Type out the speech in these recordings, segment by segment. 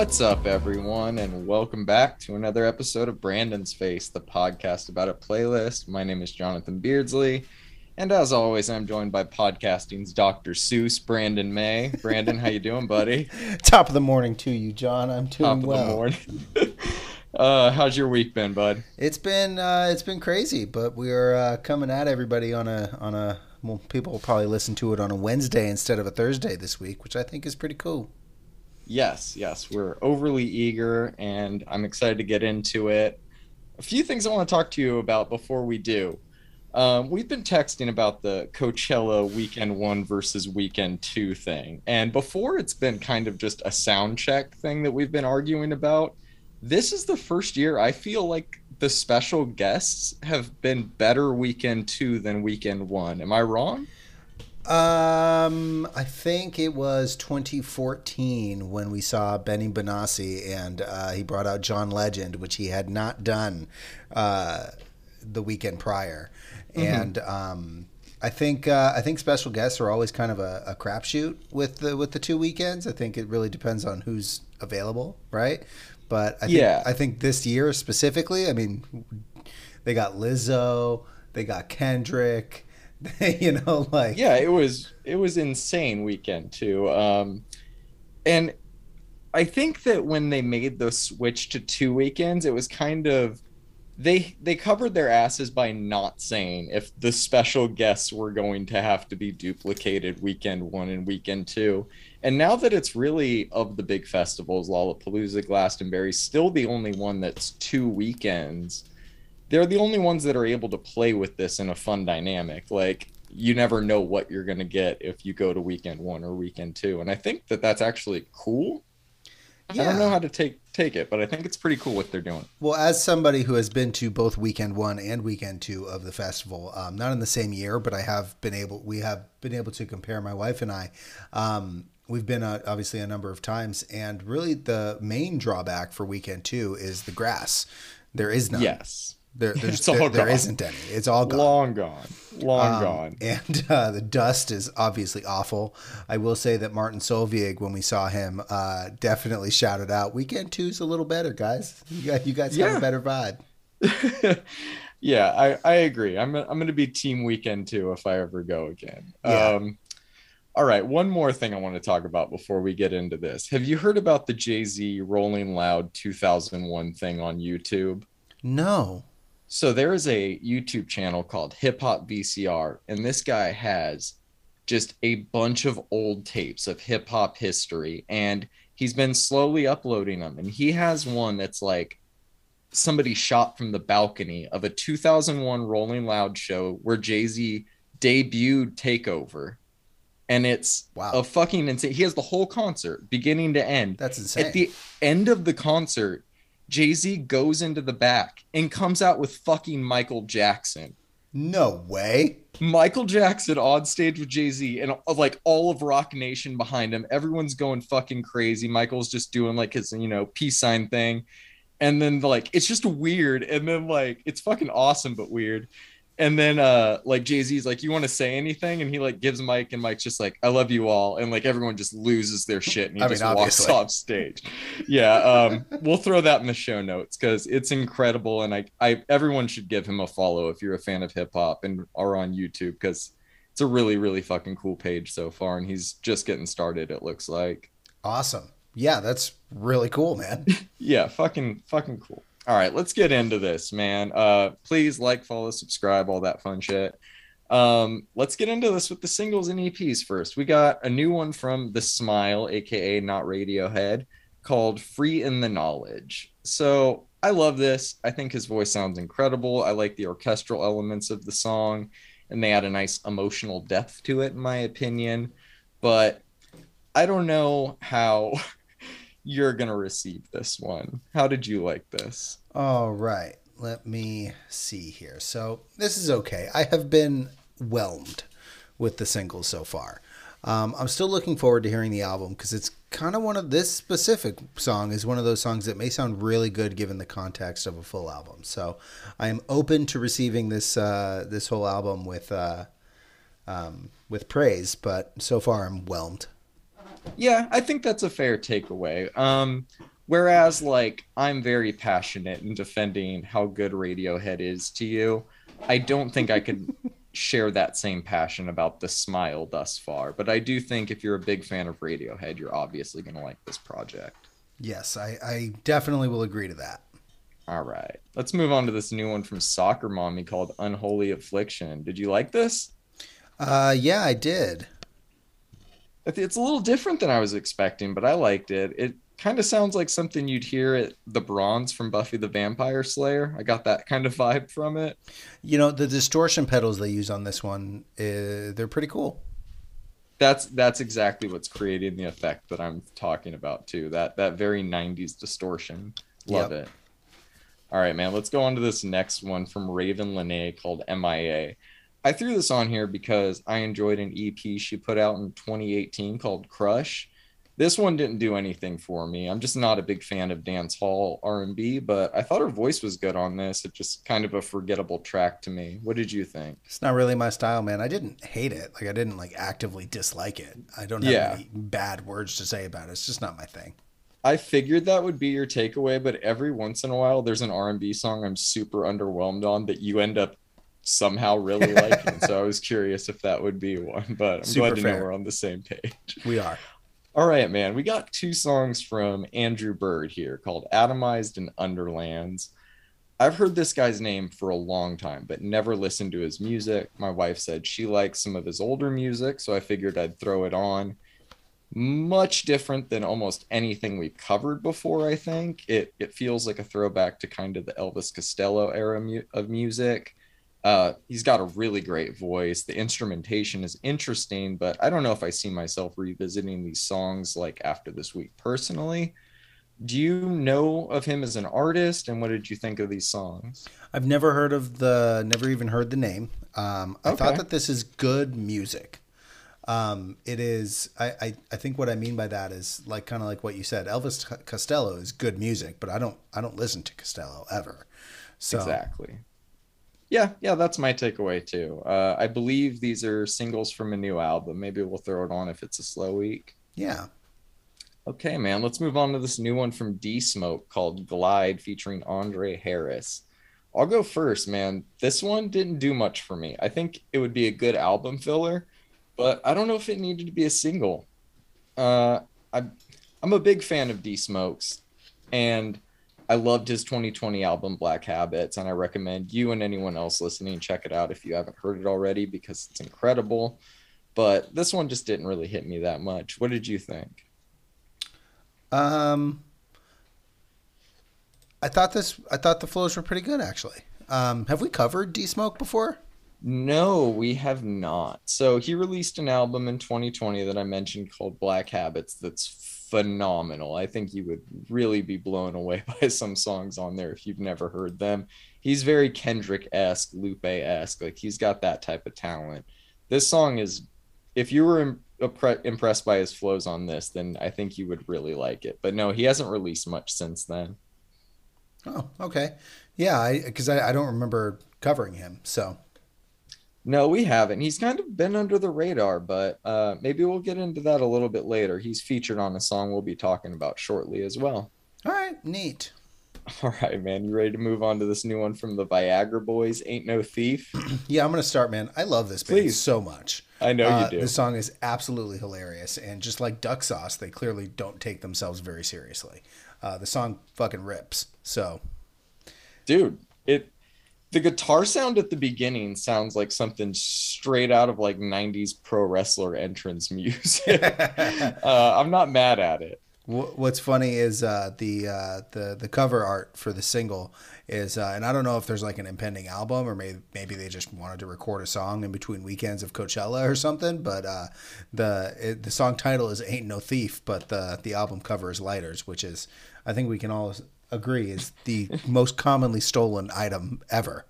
What's up, everyone, and welcome back to another episode of Brandon's Face, the podcast about a playlist. My name is Jonathan Beardsley, and as always, I'm joined by podcasting's Dr. Seuss, Brandon May. Brandon, how you doing, buddy? Top of the morning to you, John. I'm doing Top well. of the morning. uh, how's your week been, bud? It's been uh, it's been crazy, but we are uh, coming at everybody on a on a well, people will probably listen to it on a Wednesday instead of a Thursday this week, which I think is pretty cool. Yes, yes, we're overly eager, and I'm excited to get into it. A few things I want to talk to you about before we do. Um, we've been texting about the Coachella weekend one versus weekend two thing. And before it's been kind of just a sound check thing that we've been arguing about. This is the first year I feel like the special guests have been better weekend two than weekend one. Am I wrong? Um, I think it was 2014 when we saw Benny Benassi, and uh, he brought out John Legend, which he had not done uh, the weekend prior, Mm-hmm. and um, I think uh, I think special guests are always kind of a, a crapshoot with the with the two weekends. I think it really depends on who's available, right? But I think, Yeah. I think this year specifically, I mean, they got Lizzo, they got Kendrick. you know, like yeah it was it was insane weekend too um and i think that when they made the switch to two weekends it was kind of they they covered their asses by not saying if the special guests were going to have to be duplicated weekend one and weekend two. And now that it's really of the big festivals lollapalooza glastonbury still the only one that's two weekends they're the only ones that are able to play with this in a fun dynamic. Like you never know what you're going to get if you go to weekend one or weekend two, and I think that that's actually cool. I don't know how to take take it, but I think it's pretty cool what they're doing. Well, as somebody who has been to both weekend one and weekend two of the festival, um, not in the same year, but I have been able, we have been able to compare my wife and I. Um, we've been uh, obviously a number of times, and really the main drawback for weekend two is the grass. There is none. Yes, There, there's, there, there isn't any. It's all gone. long gone, long Um, gone. And uh, the dust is obviously awful. I will say that Martin Solveig, when we saw him, uh, definitely shouted out, "Weekend two's a little better, guys. You guys, you guys have a better vibe." yeah, I, I agree. I'm I'm going to be team weekend Two if I ever go again. Yeah. Um, all right, one more thing I want to talk about before we get into this. Have you heard about the Jay Z Rolling Loud 2001 thing on YouTube? No. So there is a YouTube channel called Hip Hop VCR, and this guy has just a bunch of old tapes of hip hop history, and he's been slowly uploading them. And he has one that's like somebody shot from the balcony of a 2001 Rolling Loud show where Jay Z debuted Takeover, and it's Wow. a fucking insane. He has the whole concert, beginning to end. That's insane. At the end of the concert, Jay Z goes into the back and comes out with fucking Michael Jackson. no way. Michael Jackson on stage with Jay Z and uh, like all of Roc Nation behind him. Everyone's going fucking crazy. Michael's just doing like his, you know, peace sign thing. And then like it's just weird. And then like it's fucking awesome, but weird. And then uh like Jay Z's like, you want to say anything? And he like gives Mike and Mike's just like, I love you all. And like everyone just loses their shit and he I mean, just walks obviously. off stage. Yeah. Um, we'll throw that in the show notes because it's incredible. And I I everyone should give him a follow if you're a fan of hip hop and are on YouTube because it's a really, really fucking cool page so far. And he's just getting started, it looks like. Awesome. Yeah, that's really cool, man. Yeah, fucking fucking cool. All right, let's get into this, man. Uh please like, follow, subscribe, all that fun shit. Um, let's get into this with the singles and EPs first. We got a new one from The Smile, aka not Radiohead, called Free in the Knowledge. So I love this. I think his voice sounds incredible. I like the orchestral elements of the song, and they add a nice emotional depth to it, in my opinion. But I don't know how you're gonna receive this one. How did you like this? All right. Let me see here. So this is okay. I have been whelmed with the singles so far. Um, I'm still looking forward to hearing the album because it's kind of one of this specific song is one of those songs that may sound really good given the context of a full album. So I am open to receiving this uh, this whole album with uh, um, with praise, but so far I'm whelmed. Yeah, I think that's a fair takeaway. Um, Whereas, like, I'm very passionate in defending how good Radiohead is to you. I don't think I could share that same passion about the smile thus far. But I do think if you're a big fan of Radiohead, you're obviously going to like this project. Yes, I, I definitely will agree to that. All right. Let's move on to this new one from Soccer Mommy called Unholy Affliction. Did you like this? Uh, yeah, I did. It's a little different than I was expecting, but I liked it. It kind of sounds like something you'd hear at the Bronze from Buffy the Vampire Slayer. I got that kind of vibe from it. You know, the distortion pedals they use on this one, uh, they're pretty cool. That's that's exactly what's creating the effect that I'm talking about too. That that very 90s distortion. Love yep. it. All right, man. Let's go on to this next one from Raven Lenae called MIA. I threw this on here because I enjoyed an EP she put out in 2018 called Crush this one didn't do anything for me. I'm just not a big fan of dance hall R&B, but I thought her voice was good on this. It's just kind of a forgettable track to me. What did you think? It's not really my style, man. I didn't hate it. Like I didn't like actively dislike it. I don't have yeah. any bad words to say about it. It's just not my thing. I figured that would be your takeaway, but every once in a while there's an R&B song I'm super underwhelmed on that you end up somehow really like liking. so I was curious if that would be one, but I'm super glad to fair. know we're on the same page. We are. All right, man. We got two songs from Andrew Bird here called Atomized and Underlands. I've heard this guy's name for a long time, but never listened to his music. My wife said she likes some of his older music, so I figured I'd throw it on. Much different than almost anything we've covered before, I think. It, it feels like a throwback to kind of the Elvis Costello era mu- of music. Uh, he's got a really great voice. The instrumentation is interesting, but I don't know if I see myself revisiting these songs like after this week personally. Do you know of him as an artist, and what did you think of these songs? I've never heard of the, never even heard the name. Um, I okay. thought that this is good music. Um, it is. I, I, I think what I mean by that is like kind of like what you said. Elvis Costello is good music, but I don't I don't listen to Costello ever. So exactly yeah, yeah, that's my takeaway too. Uh, I believe these are singles from a new album. Maybe we'll throw it on if it's a slow week. Yeah. Okay, man. Let's move on to this new one from D Smoke called Glide featuring Andre Harris. I'll go first, man. This one didn't do much for me. I think it would be a good album filler, but I don't know if it needed to be a single. Uh, I'm I'm a big fan of D Smokes, and I loved his 2020 album Black Habits, and I recommend you and anyone else listening check it out if you haven't heard it already because it's incredible. But this one just didn't really hit me that much. What did you think? Um, I thought this. I thought the flows were pretty good actually. Um, have we covered D Smoke before? No, we have not. So he released an album in 2020 that I mentioned called Black Habits that's phenomenal. I think you would really be blown away by some songs on there if you've never heard them. He's very Kendrick esque, Lupe esque. Like he's got that type of talent. This song is, if you were impressed by his flows on this, then I think you would really like it. But no, he hasn't released much since then. Oh, okay. Yeah, because I, I, I don't remember covering him. So no, we haven't. He's kind of been under the radar, but uh, maybe we'll get into that a little bit later. He's featured on a song we'll be talking about shortly as well. All right, neat. All right, man. You ready to move on to this new one from the Viagra Boys? Ain't no thief. yeah, I'm gonna start, man. I love this band Please. so much. I know uh, you do. The song is absolutely hilarious, and just like Duck Sauce, they clearly don't take themselves very seriously. Uh, the song fucking rips. So, dude, it the guitar sound at the beginning sounds like something straight out of like 90s pro wrestler entrance music. Uh, i'm not mad at it. What's funny is uh, the uh, the the cover art for the single is uh, and I don't know if there's like an impending album or maybe maybe they just wanted to record a song in between weekends of Coachella or something but uh, the it, the song title is Ain't No Thief but the the album cover is Lighters which is I think we can all agree is the most commonly stolen item ever.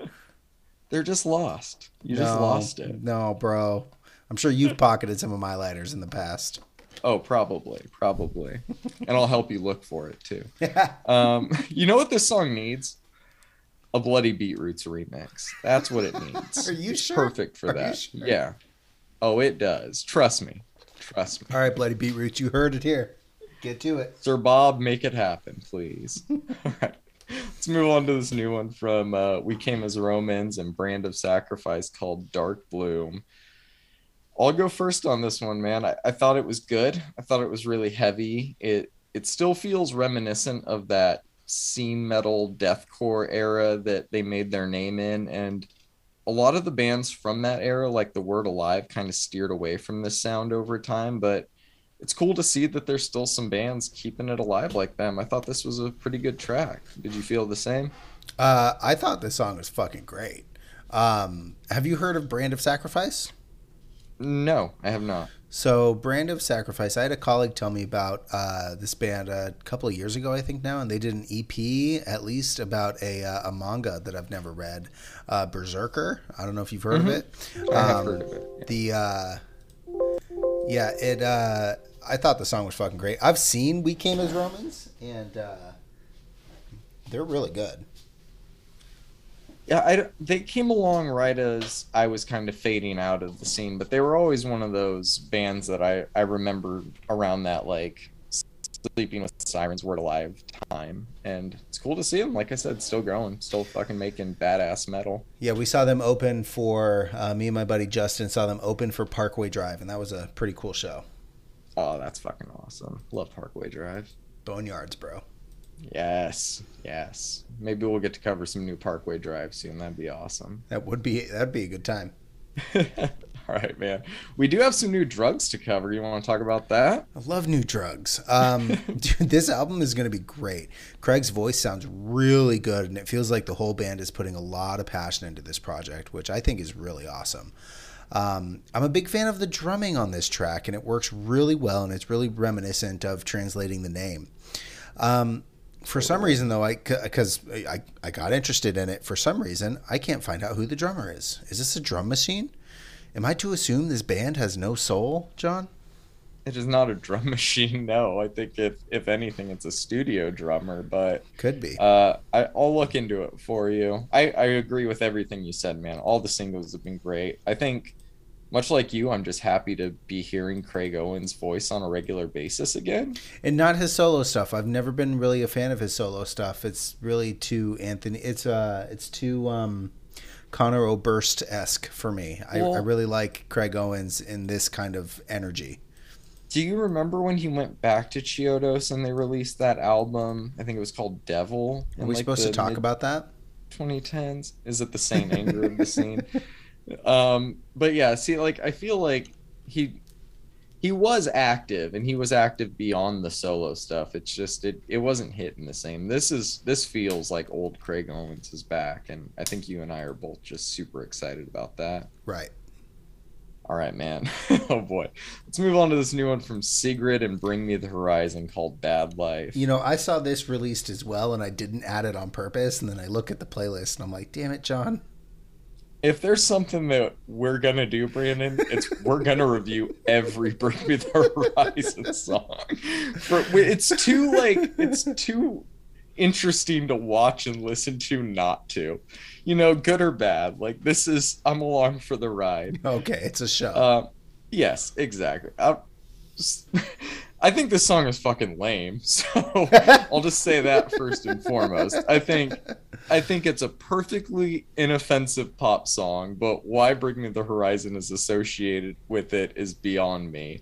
They're just lost. You no, just lost it. No, bro. I'm sure you've pocketed some of my lighters in the past. Oh, probably, probably, and I'll help you look for it too. um, you know what this song needs? A Bloody Beetroots remix. That's what it needs. Are you it's sure? Perfect for Are that. Sure? Yeah. Oh, it does. Trust me. Trust me. All right, Bloody Beetroots, you heard it here. Get to it. Sir Bob, make it happen, please. All right. Let's move on to this new one from uh, We Came as Romans and Brand of Sacrifice called Dark Bloom. I'll go first on this one, man. I, I thought it was good. I thought it was really heavy. It it still feels reminiscent of that scene metal deathcore era that they made their name in, and a lot of the bands from that era, like the Word Alive, kind of steered away from this sound over time. But it's cool to see that there's still some bands keeping it alive like them. I thought this was a pretty good track. Did you feel the same? Uh, I thought this song was fucking great. Um, have you heard of Brand of Sacrifice? No, I have not. So, Brand of Sacrifice, I had a colleague tell me about uh, this band a couple of years ago, I think now, and they did an EP at least about a, uh, a manga that I've never read, uh, Berserker. I don't know if you've heard Mhm. of it. I have Um, heard of it. yeah. The uh, yeah, it. I thought the song was fucking great. I've seen We Came as Romans, and uh, they're really good. Yeah, I, they came along right as I was kind of fading out of the scene, but they were always one of those bands that I, I remember around that like sleeping with sirens word alive time and it's cool to see them like i said still growing still fucking making badass metal Yeah, we saw them open for uh, me and my buddy Justin saw them open for Parkway Drive, and that was a pretty cool show. Oh that's fucking awesome love parkway drive Boneyards, bro. yes yes maybe we'll get to cover some new parkway drive soon that'd be awesome That would be that'd be a good time. all right man we do have some new drugs to cover you want to talk about that I love new drugs. Um, dude, this album is going to be great. Craig's voice sounds really good, and it feels like the whole band is putting a lot of passion into this project, which I think is really awesome. Um, I'm a big fan of the drumming on this track, and it works really well, and it's really reminiscent of translating the name. Um, for some reason, though, I because I, I got interested in it. For some reason, I can't find out who the drummer is. Is this a drum machine? Am I to assume this band has no soul, John? It is not a drum machine, no. I think if if anything, it's a studio drummer. But Could be. uh, I, I'll look into it for you. I, I agree with everything you said, man. All the singles have been great. I think, much like you, I'm just happy to be hearing Craig Owens' voice on a regular basis again. and not his solo stuff. I've never been really a fan of his solo stuff. It's really too Anthony. It's uh, it's too um, Conor Oberst esque for me. I, I really like Craig Owens in this kind of energy. Do you remember when he went back to Chiodos and they released that album? I think it was called Devil. Are we like, supposed to talk mid- about that? 2010s is it the same anger of the scene um but yeah see like i feel like he he was active and he was active beyond the solo stuff it's just it it wasn't hitting the same this is this feels like old craig owens is back and i think you and i are both just super excited about that Right. all right man oh boy let's move on to this new one from sigrid and bring me the horizon called bad life You know, I saw this released as well, and I didn't add it on purpose. And then I look at the playlist, and I'm like, "Damn it, John!" If there's something that we're gonna do, Brandon, it's we're gonna review every Bring Me the Horizon song. For, it's too like it's too interesting to watch and listen to, not to. You know, good or bad. Like this is I'm along for the ride. Okay, it's a show. Uh, yes, exactly. i just, I think this song is fucking lame. So I'll just say that first and foremost. I think I think it's a perfectly inoffensive pop song, but why Bring Me the Horizon is associated with it is beyond me.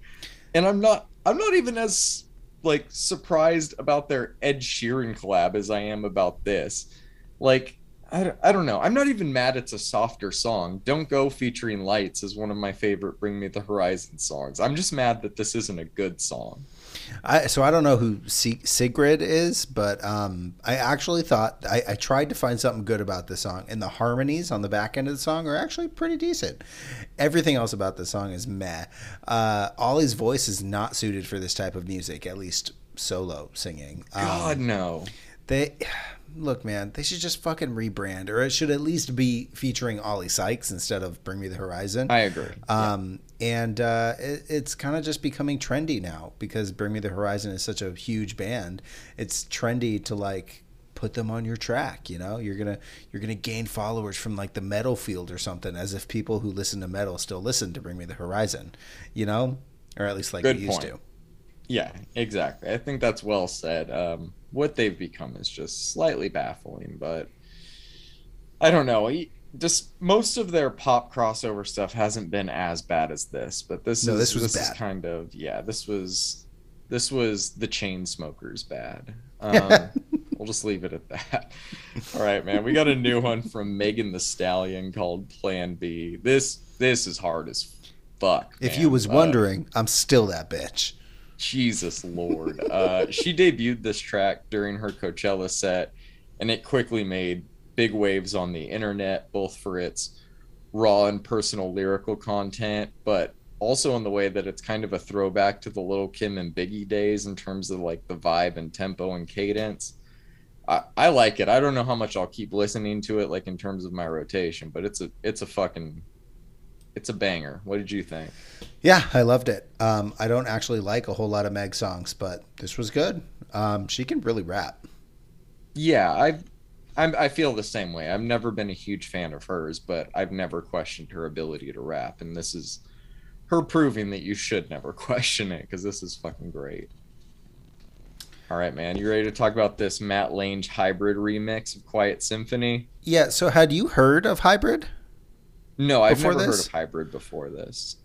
And I'm not I'm not even as like surprised about their Ed Sheeran collab as I am about this. Like I, I don't know. I'm not even mad it's a softer song. Don't Go featuring Lights is one of my favorite Bring Me the Horizon songs. I'm just mad that this isn't a good song. I, so I don't know who Si- Sigrid is, but um, I actually thought I, I tried to find something good about this song, and the harmonies on the back end of the song are actually pretty decent. Everything else about the song is meh. Uh, Oli's voice is not suited for this type of music, at least solo singing. Um, God no. they look, man, they should just fucking rebrand, or it should at least be featuring Oli Sykes instead of Bring Me the Horizon. I agree. Um, and uh, it, it's kind of just becoming trendy now because Bring Me the Horizon is such a huge band. It's trendy to like put them on your track. You know, you're gonna you're gonna gain followers from like the metal field or something, as if people who listen to metal still listen to Bring Me the Horizon. You know, or at least like Good they used point. to. Yeah, exactly. I think that's well said. Um, what they've become is just slightly baffling, but I don't know. Just most of their pop crossover stuff hasn't been as bad as this, but this No, is this was this bad. is kind of yeah. This was this was the chain smokers bad. Um, we'll just leave it at that. All right, man. We got a new one from Megan Thee Stallion called Plan B. This this is hard as fuck. If man. you was Uh, wondering, I'm still that bitch. Jesus Lord. Uh, she debuted this track during her Coachella set, and it quickly made big waves on the internet, both for its raw and personal lyrical content, but also in the way that it's kind of a throwback to the Little Kim and Biggie days in terms of like the vibe and tempo and cadence. I, I like it. I don't know how much I'll keep listening to it, like in terms of my rotation, but it's a it's a fucking it's a banger. What did you think? Yeah, I loved it. Um, I don't actually like a whole lot of Meg songs, but this was good. Um, she can really rap. Yeah, I've I'm, I feel the same way. I've never been a huge fan of hers, but I've never questioned her ability to rap, and this is her proving that you should never question it because this is fucking great. All right, man, you ready to talk about this Matt Lange hybrid remix of Quiet Symphony? Yeah. So, had you heard of Hybrid? No, I've never this? heard of hybrid before this.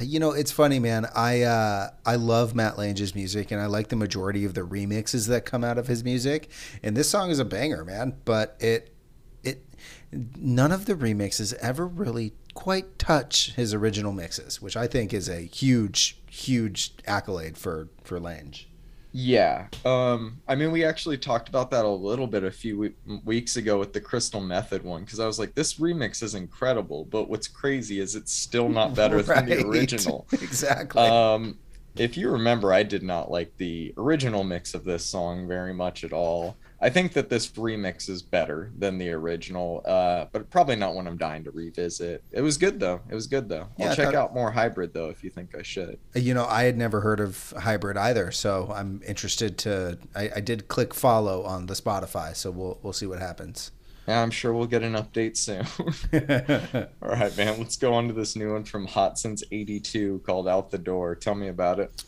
You know, it's funny, man. I uh, I love Matt Lange's music, and I like the majority of the remixes that come out of his music. And this song is a banger, man. But it it none of the remixes ever really quite touch his original mixes, which I think is a huge, huge accolade for for Lange. Yeah. Um, I mean, we actually talked about that a little bit a few we- weeks ago with the Crystal Method one because I was like, this remix is incredible, but what's crazy is it's still not better than the original. exactly. Um, if you remember, I did not like the original mix of this song very much at all. I think that this remix is better than the original, uh, but probably not one I'm dying to revisit. It was good though. It was good though. I'll I check out more hybrid though if you think I should. You know, I had never heard of hybrid either, so I'm interested to. I, I did click follow on the Spotify, so we'll we'll see what happens. Yeah, I'm sure we'll get an update soon. All right, man. Let's go on to this new one from Hot Since '82 called "Out the Door." Tell me about it.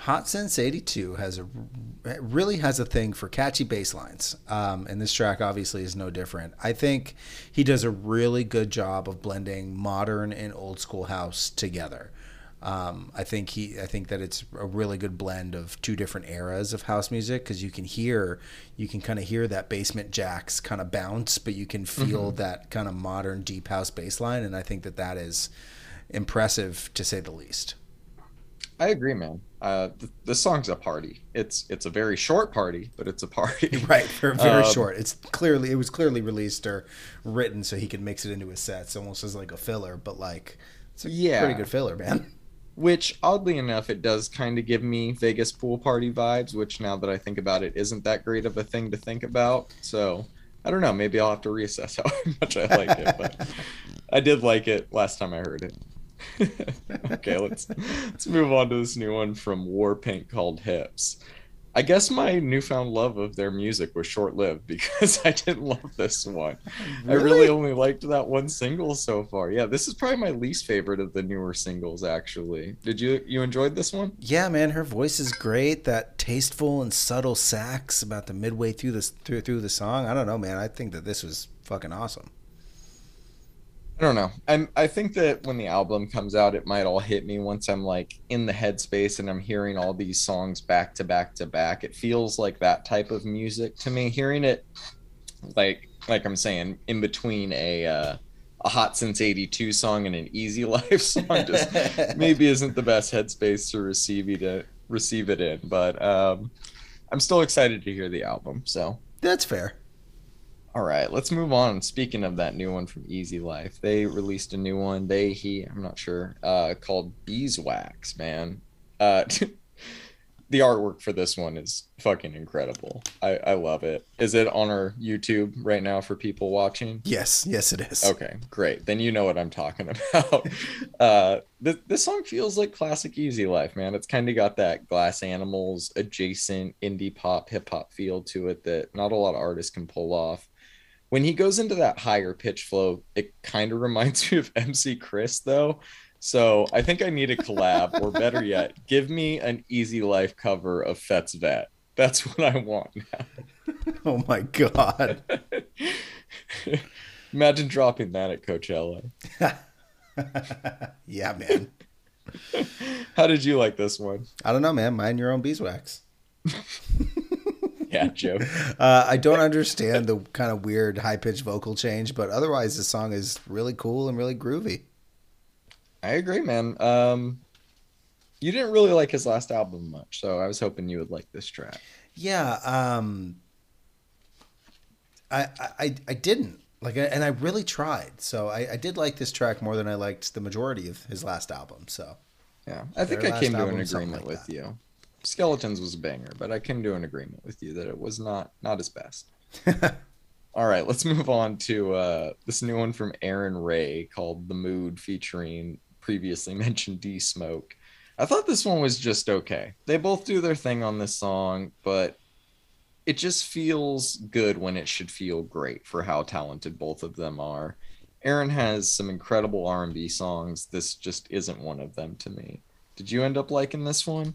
Hot Since 82 has a really has a thing for catchy bass lines, um, and this track obviously is no different. I think he does a really good job of blending modern and old school house together. Um, I think he, I think that it's a really good blend of two different eras of house music because you can hear, you can kind of hear that Basement Jaxx kind of bounce, but you can feel that kind of modern deep house bass line, and I think that that is impressive to say the least. I agree, man. Uh, th- this song's a party. It's it's a very short party, but it's a party. Right, for very Um, short. It's clearly it was clearly released or written so he could mix it into his sets, almost as like a filler, but like it's a Yeah. pretty good filler, man. Which, oddly enough, it does kind of give me Vegas pool party vibes. Which, now that I think about it, isn't that great of a thing to think about. So, I don't know. Maybe I'll have to reassess how much I like it. But I did like it last time I heard it. okay, let's let's move on to this new one from Warpaint called Hips. I guess my newfound love of their music was short-lived because I didn't love this one. I really only liked that one single so far. Yeah, this is probably my least favorite of the newer singles. Actually, did you you enjoyed this one? Yeah, man, her voice is great. That tasteful and subtle sax about the midway through this through through the song. I don't know, man. I think that this was fucking awesome. I don't know. I'm I think that when the album comes out, it might all hit me once I'm like in the headspace and I'm hearing all these songs back to back to back. It feels like that type of music to me. Hearing it like like I'm saying in between a uh, a hot since 82 song and an easy life song just maybe isn't the best headspace to receive it receive it in, but um I'm still excited to hear the album. So That's fair. All right, let's move on. Speaking of that new one from Easy Life, they released a new one. They, he, I'm not sure, uh, called Beeswax, man. Uh, the artwork for this one is fucking incredible. I, I love it. Is it on our YouTube right now for people watching? Yes, yes, it is. Okay, great. Then you know what I'm talking about. uh, this, this song feels like classic Easy Life, man. It's kind of got that Glass Animals adjacent indie pop, hip hop feel to it that not a lot of artists can pull off. When he goes into that higher pitch flow, it kind of reminds me of MC Chris, though. So I think I need a collab, or better yet, give me an Easy Life cover of Fett's Vette. That's what I want now. oh my god. Imagine dropping that at Coachella. yeah, man. How did you like this one? I don't know, man. Mind your own beeswax. Yeah, Joe. Uh, I don't understand the kind of weird high pitched vocal change, but otherwise, the song is really cool and really groovy. I agree, man. Um, you didn't really like his last album much, so I was hoping you would like this track. Yeah, um, I, I I didn't like, and I really tried. So I, I did like this track more than I liked the majority of his last album. So yeah, I think I came to an agreement like with that. you. Skeletons was a banger, but I came to an agreement with you that it was not not his best. All right, let's move on to uh, this new one from Arin Ray called "The Mood," featuring previously mentioned D Smoke. I thought this one was just okay. They both do their thing on this song, but it just feels good when it should feel great for how talented both of them are. Aaron has some incredible R&B songs. This just isn't one of them to me. Did you end up liking this one?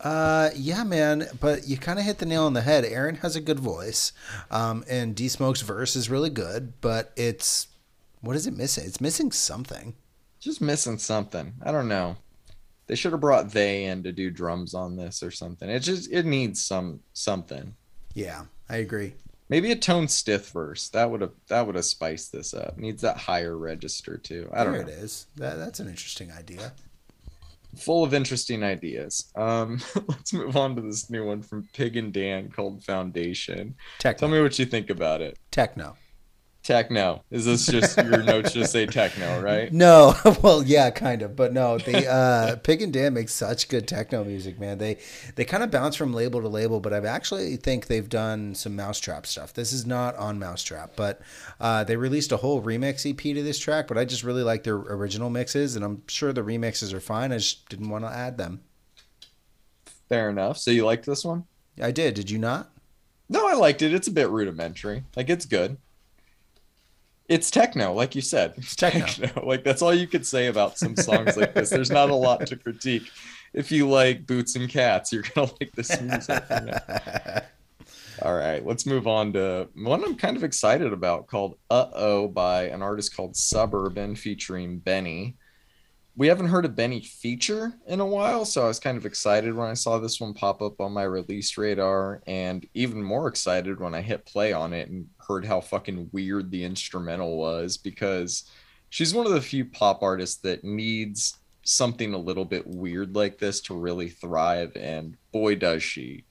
Uh, yeah, man. But you kind of hit the nail on the head. Arin has a good voice, um, and D Smoke's verse is really good. But it's what is it missing? It's missing something. Just missing something. I don't know. They should have brought they in to do drums on this or something. It just it needs some something. Yeah, I agree. Maybe a Tone Stith verse. That would have that would have spiced this up. Needs that higher register too. I don't there know. it is. That, that's an interesting idea full of interesting ideas. Um, let's move on to this new one from Pig and Dan called Foundation. Techno. Tell me what you think about it. Techno. Techno. Is this just your notes just say techno, right? No. Well, yeah, kind of. But no, the uh Pig and Dan makes such good techno music, man. They they kind of bounce from label to label, but I actually think they've done some Mau5trap stuff. This is not on Mau5trap, but uh, they released a whole remix EP to this track, but I just really like their original mixes and I'm sure the remixes are fine. I just didn't want to add them. Fair enough. So you liked this one? I did. Did you not? No, I liked it. It's a bit rudimentary. Like it's good. It's techno, like you said. It's techno. techno. Like that's all you could say about some songs like this. There's not a lot to critique. If you like Boots and Cats, you're gonna like this music. all right, let's move on to one I'm kind of excited about called "Uh Oh" by an artist called Suburban, featuring BENEE we haven't heard a BENEE feature in a while, so I was kind of excited when I saw this one pop up on my release radar, and even more excited when I hit play on it and heard how fucking weird the instrumental was because she's one of the few pop artists that needs something a little bit weird like this to really thrive, and boy, does she.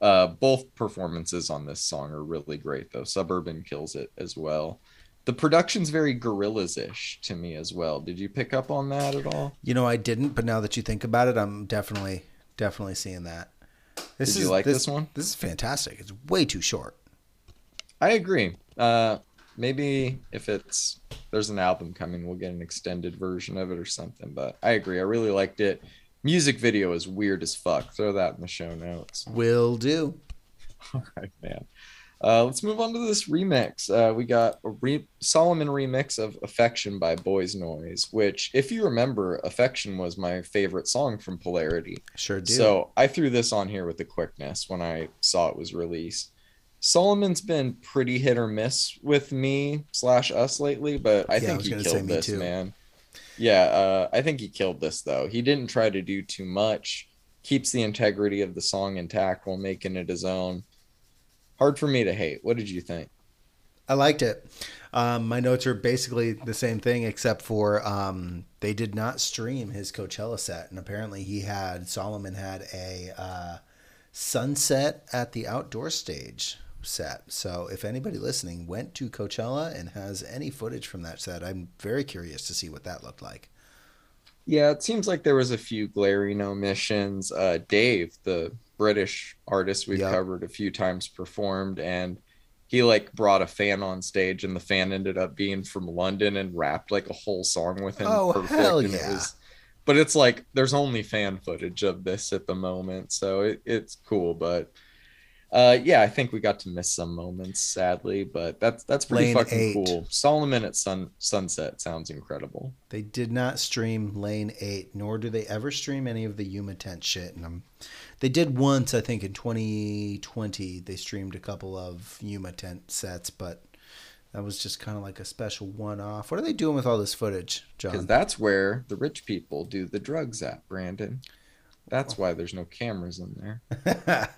Uh, both performances on this song are really great, though. Suburban kills it as well the production's very Gorillaz ish to me as well. Did you pick up on that at all? You know, I didn't, but now that you think about it, I'm definitely definitely seeing that. This Did is, you like this, this, one? This is fantastic. It's way too short. I agree. Uh, maybe if it's there's an album coming, we'll get an extended version of it or something. But I agree. I really liked it. Music video is weird as fuck. Throw that in the show notes. Will do. All right, man. Uh, let's move on to this remix. Uh, we got a re- Solomun remix of Affection by Boys Noize, which, if you remember, Affection was my favorite song from Polarity. Sure do. So I threw this on here with the quickness when I saw it was released. Solomun's been pretty hit or miss with me slash us lately, but I yeah, think I he killed this, man. Yeah, uh, I think he killed this though. He didn't try to do too much, keeps the integrity of the song intact while making it his own hard for me to hate. What did you think? I liked it. Um, my notes are basically the same thing, except for um, they did not stream his Coachella set, and apparently he had Solomun had a uh, sunset at the outdoor stage set. So if anybody listening went to Coachella and has any footage from that set, I'm very curious to see what that looked like. Yeah, it seems like there was a few glaring omissions. Uh, Dave, the British artist we've yep. covered a few times performed and he like brought a fan on stage and the fan ended up being from London and rapped like a whole song with him. Oh perfect. hell yeah. It was, but it's like there's only fan footage of this at the moment, so it, it's cool. But Uh, yeah, I think we got to miss some moments, sadly, but that's that's pretty Lane fucking eight. cool. Solomun at sun sunset sounds incredible. They did not stream Lane Eight, nor do they ever stream any of the Yuma Tent shit. And I'm, they did once, I think, in 2020. They streamed a couple of Yuma Tent sets, but that was just kind of like a special one-off. What are they doing with all this footage, John? Because that's where the rich people do the drugs at, Brandon. That's why there's no cameras in there.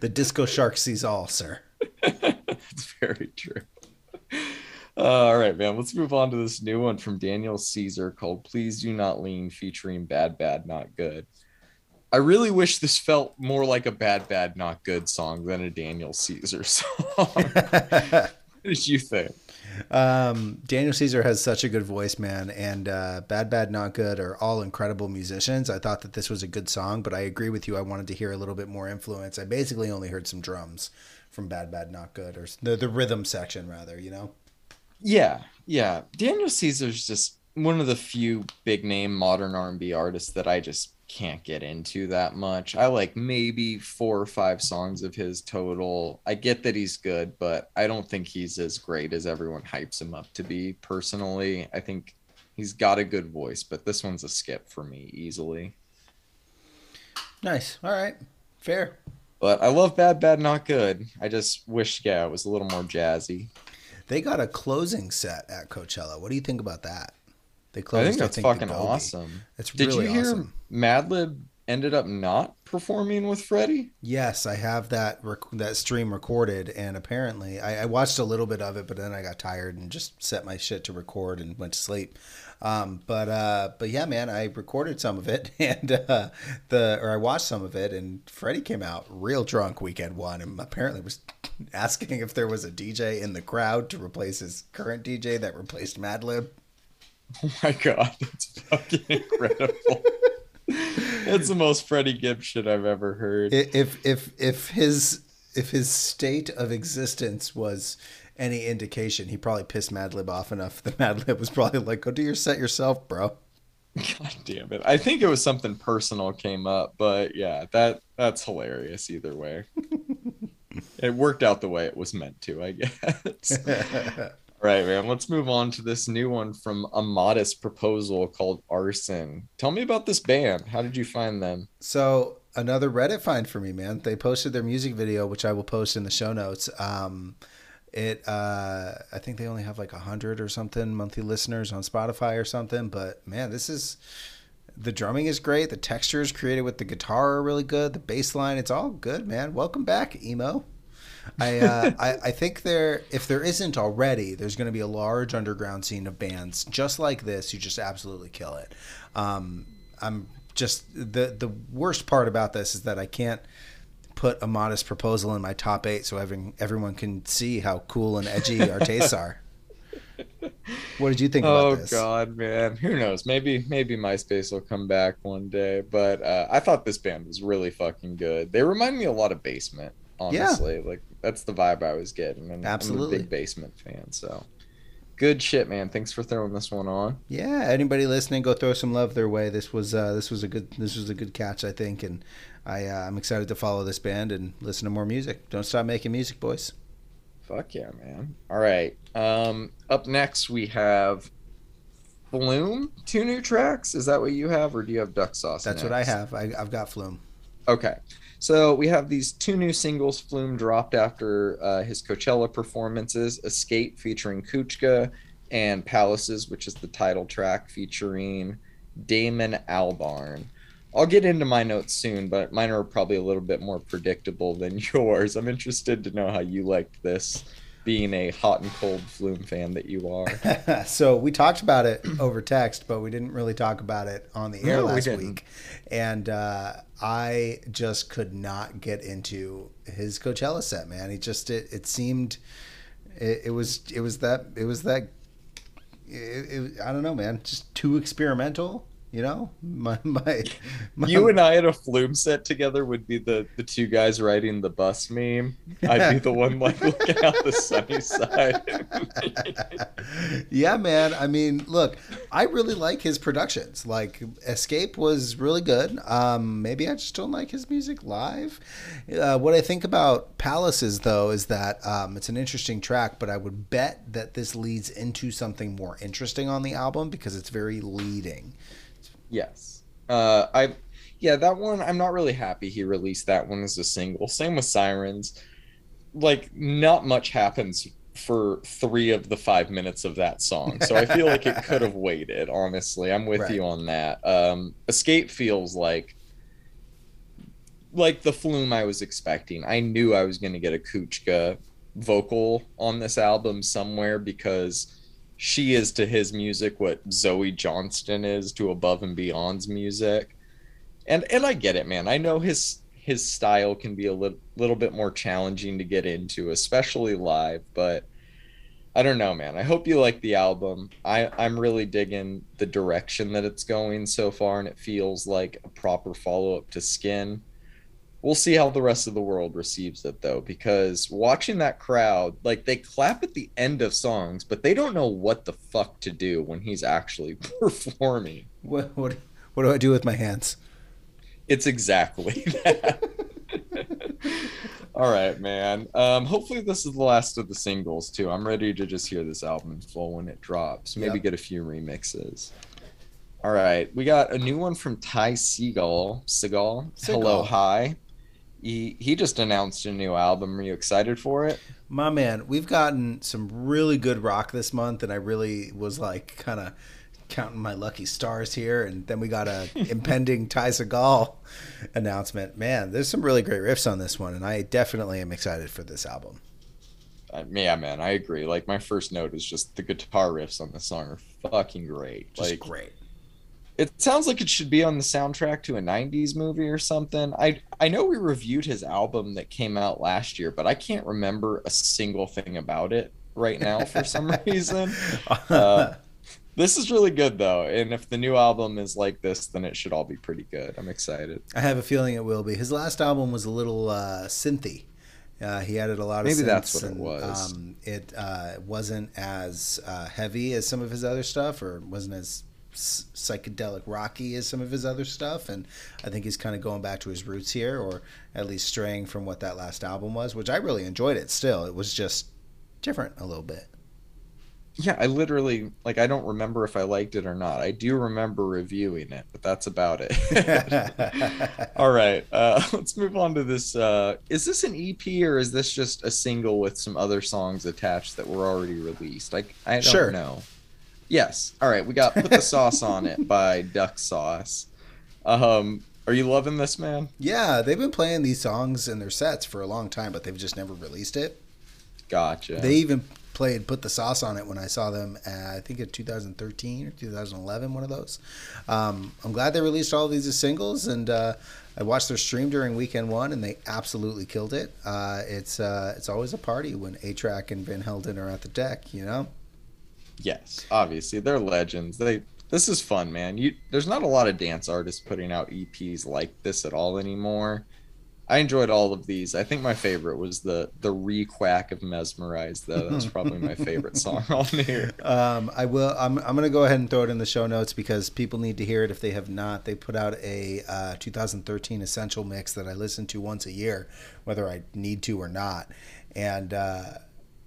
the Disco Shark sees all, sir. It's very true. Uh, all right, man. Let's move on to this new one from Daniel Caesar called "Please Do Not Lean," featuring "Bad Bad Not Good." I really wish this felt more like a "Bad Bad Not Good" song than a Daniel Caesar song. what did you think? Um, Daniel Caesar has such a good voice, man, and uh, Bad Bad Not Good are all incredible musicians. I thought that this was a good song, but I agree with you. I wanted to hear a little bit more influence. I basically only heard some drums from Bad Bad Not Good, or the the rhythm section rather. You know. Yeah, yeah. Daniel Caesar's just one of the few big name modern R&B artists that I just can't get into that much. I like maybe four or five songs of his total. I get that he's good, but I don't think he's as great as everyone hypes him up to be personally. I think he's got a good voice, but this one's a skip for me easily. Nice. All right. Fair. But I love Bad Bad Not Good. I just wish yeah, it was a little more jazzy. They got a closing set at Coachella. What do you think about that? They I think that's the fucking Dolby. awesome. It's Did really you hear awesome. Madlib ended up not performing with Freddie? Yes, I have that rec- that stream recorded, and apparently I, I watched a little bit of it, but then I got tired and just set my shit to record and went to sleep. Um, but uh, but yeah, man, I recorded some of it, and uh, the or I watched some of it, and Freddie came out real drunk weekend one, and apparently was asking if there was a DJ in the crowd to replace his current DJ that replaced Madlib. Oh my god, that's fucking incredible. that's the most Freddie Gibbs shit I've ever heard. If if if his if his state of existence was any indication, he probably pissed Madlib off enough. that Madlib was probably like, "Go do your set yourself, bro." God damn it. I think it was something personal came up, but yeah, that that's hilarious either way. it worked out the way it was meant to, I guess. Right, man. Let's move on to this new one from a modest proposal called Arson. Tell me about this band. How did you find them? so another Reddit find for me, man. They posted their music video, which I will post in the show notes. Um, it uh, I think they only have like a hundred or something monthly listeners on Spotify or something. But man, this is the drumming is great. The textures created with the guitar are really good. The bass line, it's all good, man. Welcome back, emo. I, uh, I I think there, if there isn't already, there's going to be a large underground scene of bands just like this. You just absolutely kill it. Um, I'm just the the worst part about this is that I can't put a modest proposal in my top eight so everyone everyone can see how cool and edgy our tastes are. What did you think Oh about this? God, man. Who knows? Maybe maybe MySpace will come back one day. But uh, I thought this band was really fucking good. They remind me a lot of Basement, honestly. Like that's the vibe I was getting. And Absolutely. I'm a big Basement fan. So good shit, man. Thanks for throwing this one on. Yeah, anybody listening, go throw some love their way. This was uh, this was a good this was a good catch, I think, and I uh, I'm excited to follow this band and listen to more music. Don't stop making music, boys. Fuck yeah, man. All right. Um, up next we have Flume. Two new tracks. Is that what you have, or do you have Duck Sauce? That's what I have. I, I've got Flume. Okay. So we have these two new singles Flume dropped after uh, his Coachella performances Escape featuring Kuchka and Palaces, which is the title track featuring Damon Albarn. I'll get into my notes soon, but mine are probably a little bit more predictable than yours. I'm interested to know how you liked this, being a hot and cold Flume fan that you are. so we talked about it over text, but we didn't really talk about it on the air No, last didn't. week. And uh, I just could not get into his Coachella set, man. He just it, it seemed it, it was it was that it was that it, it, I don't know, man. Just too experimental. You know, my my, my You and I at a Flume set together would be the, the two guys riding the bus meme. I'd be the one like looking out the sunny side. yeah, man. I mean, look, I really like his productions. Like Escape was really good. Um, maybe I just don't like his music live. Uh, what I think about Palaces though is that um, it's an interesting track, but I would bet that this leads into something more interesting on the album because it's very leading. Yes. Uh, I yeah, that one I'm not really happy he released that one as a single. Same with Sirens. Like not much happens for three of the five minutes of that song. So I feel like it could have waited, honestly. I'm with right. you on that. Um, Escape feels like like the Flume I was expecting. I knew I was gonna get a Kučka vocal on this album somewhere because she is to his music what Zoe Johnston is to Above and Beyond's music. And and I get it, man. I know his his style can be a little little bit more challenging to get into, especially live, but I don't know, man. I hope you like the album. I I'm really digging the direction that it's going so far and it feels like a proper follow-up to Skin we'll see how the rest of the world receives it though because watching that crowd like they clap at the end of songs but they don't know what the fuck to do when he's actually performing. What what, what do i do with my hands? It's exactly that. All right man. Um hopefully this is the last of the singles too. I'm ready to just hear this album in full when it drops. Maybe yep. get a few remixes. All right, we got a new one from Ty Segall. Segall, hello, hi he he just announced a new album. Are you excited for it? My man, we've gotten some really good rock this month, and I really was like kind of counting my lucky stars here. And then we got a impending Ty Segall announcement. Man, there's some really great riffs on this one, and I definitely am excited for this album. Uh, yeah, man, I agree. Like my first note is just the guitar riffs on this song are fucking great. Just like great it sounds like it should be on the soundtrack to a 90s movie or something. I I know we reviewed his album that came out last year, but I can't remember a single thing about it right now for some reason. Uh, this is really good though, and if the new album is like this, then it should all be pretty good. I'm excited. I have a feeling it will be. His last album was a little uh, synthy. Uh, he added a lot of maybe that's what and, it was. Um, it uh, wasn't as uh, heavy as some of his other stuff, or wasn't as psychedelic rocky as some of his other stuff and i think he's kind of going back to his roots here or at least straying from what that last album was which i really enjoyed it still. It was just different a little bit. Yeah i literally like i don't remember if i liked it or not. I do remember reviewing it but that's about it. All right uh, let's move on to this uh, is this an ep or is this just a single with some other songs attached that were already released? Like i don't sure. know Yes. All right. We got put the sauce on it by Duck Sauce. Um, are you loving this, man? Yeah, they've been playing these songs in their sets for a long time, but they've just never released it. Gotcha. They even played "Put the Sauce on It" when I saw them. At, I think in 2013 or 2011, one of those. Um, I'm glad they released all of these as singles, and uh, I watched their stream during weekend one, and they absolutely killed it. Uh, it's uh, it's always a party when A-Trak and Van Helden are at the deck, you know. Yes, obviously they're legends. They this is fun, man. You there's not a lot of dance artists putting out EPs like this at all anymore. I enjoyed all of these. I think my favorite was the the requack of mesmerized though. That's probably my favorite song on here. Um, I will. I'm I'm gonna go ahead and throw it in the show notes because people need to hear it if they have not. They put out a uh, 2013 essential mix that I listen to once a year, whether I need to or not, and. Uh,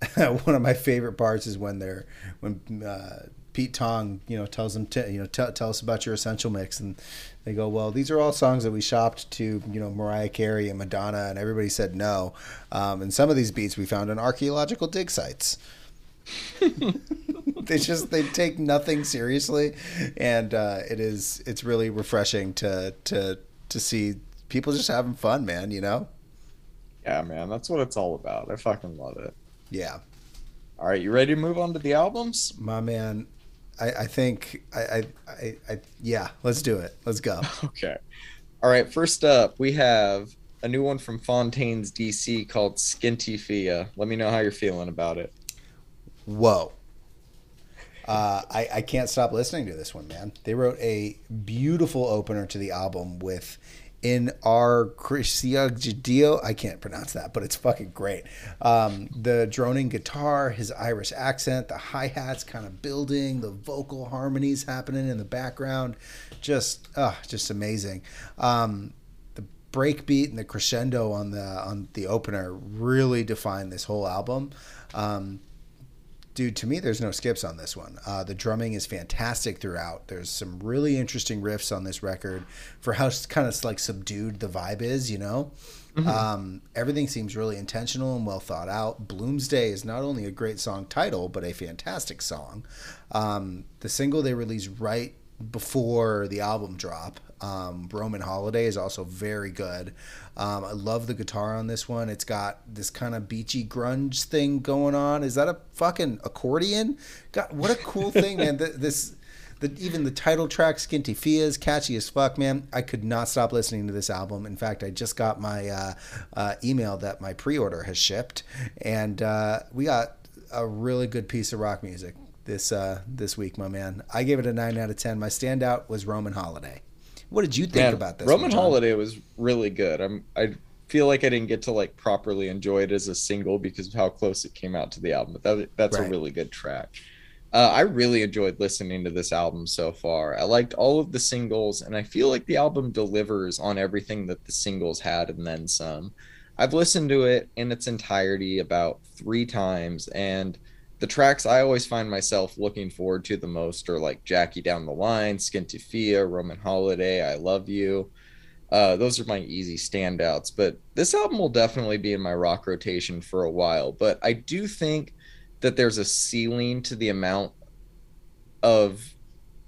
one of my favorite parts is when they're when uh, Pete Tong, you know, tells them to, you know, t- tell us about your essential mix, and they go, well, these are all songs that we shopped to, you know, Mariah Carey and Madonna, and everybody said no. Um, and some of these beats we found on archaeological dig sites. they just they take nothing seriously, and uh, it is it's really refreshing to to to see people just having fun, man. You know. Yeah, man, that's what it's all about. I fucking love it. Yeah. All right, you ready to move on to the albums? My man, I, I think I, I, I, I, yeah, let's do it. Let's go. Okay. All right, first up, we have a new one from Fontaines DC called Skinty Fia. Let me know how you're feeling about it. Whoa. Uh, I, I can't stop listening to this one, man. They wrote a beautiful opener to the album with in our Crisio, I can't pronounce that, but it's fucking great. Um, the droning guitar, his Irish accent, the hi hats kind of building, the vocal harmonies happening in the background, just, uh, just amazing. Um, the breakbeat and the crescendo on the on the opener really define this whole album. Um, dude, to me, there's no skips on this one. Uh, the drumming is fantastic throughout. There's some really interesting riffs on this record for how kind of like subdued the vibe is, you know? Mm-hmm. Um, everything seems really intentional and well thought out. Bloomsday is not only a great song title, but a fantastic song. Um, the single they released right before the album drop um, Roman Holiday is also very good. Um, I love the guitar on this one. It's got this kind of beachy grunge thing going on. Is that a fucking accordion? God, what a cool thing, man! This, the, even the title track, Skinty Fia, is catchy as fuck, man. I could not stop listening to this album. In fact, I just got my uh, uh, email that my pre-order has shipped, and uh, we got a really good piece of rock music this uh, this week, my man. I gave it a nine out of ten. My standout was Roman Holiday. What did you think Man, about this? Roman one, Holiday was really good. I'm I feel like I didn't get to like properly enjoy it as a single because of how close it came out to the album. But that, that's right. a really good track. Uh, I really enjoyed listening to this album so far. I liked all of the singles, and I feel like the album delivers on everything that the singles had and then some. I've listened to it in its entirety about three times, and the tracks I always find myself looking forward to the most are like Jackie Down the Line, Skinty Fia, Roman Holiday, I Love You. Uh, those are my easy standouts. But this album will definitely be in my rock rotation for a while. But I do think that there's a ceiling to the amount of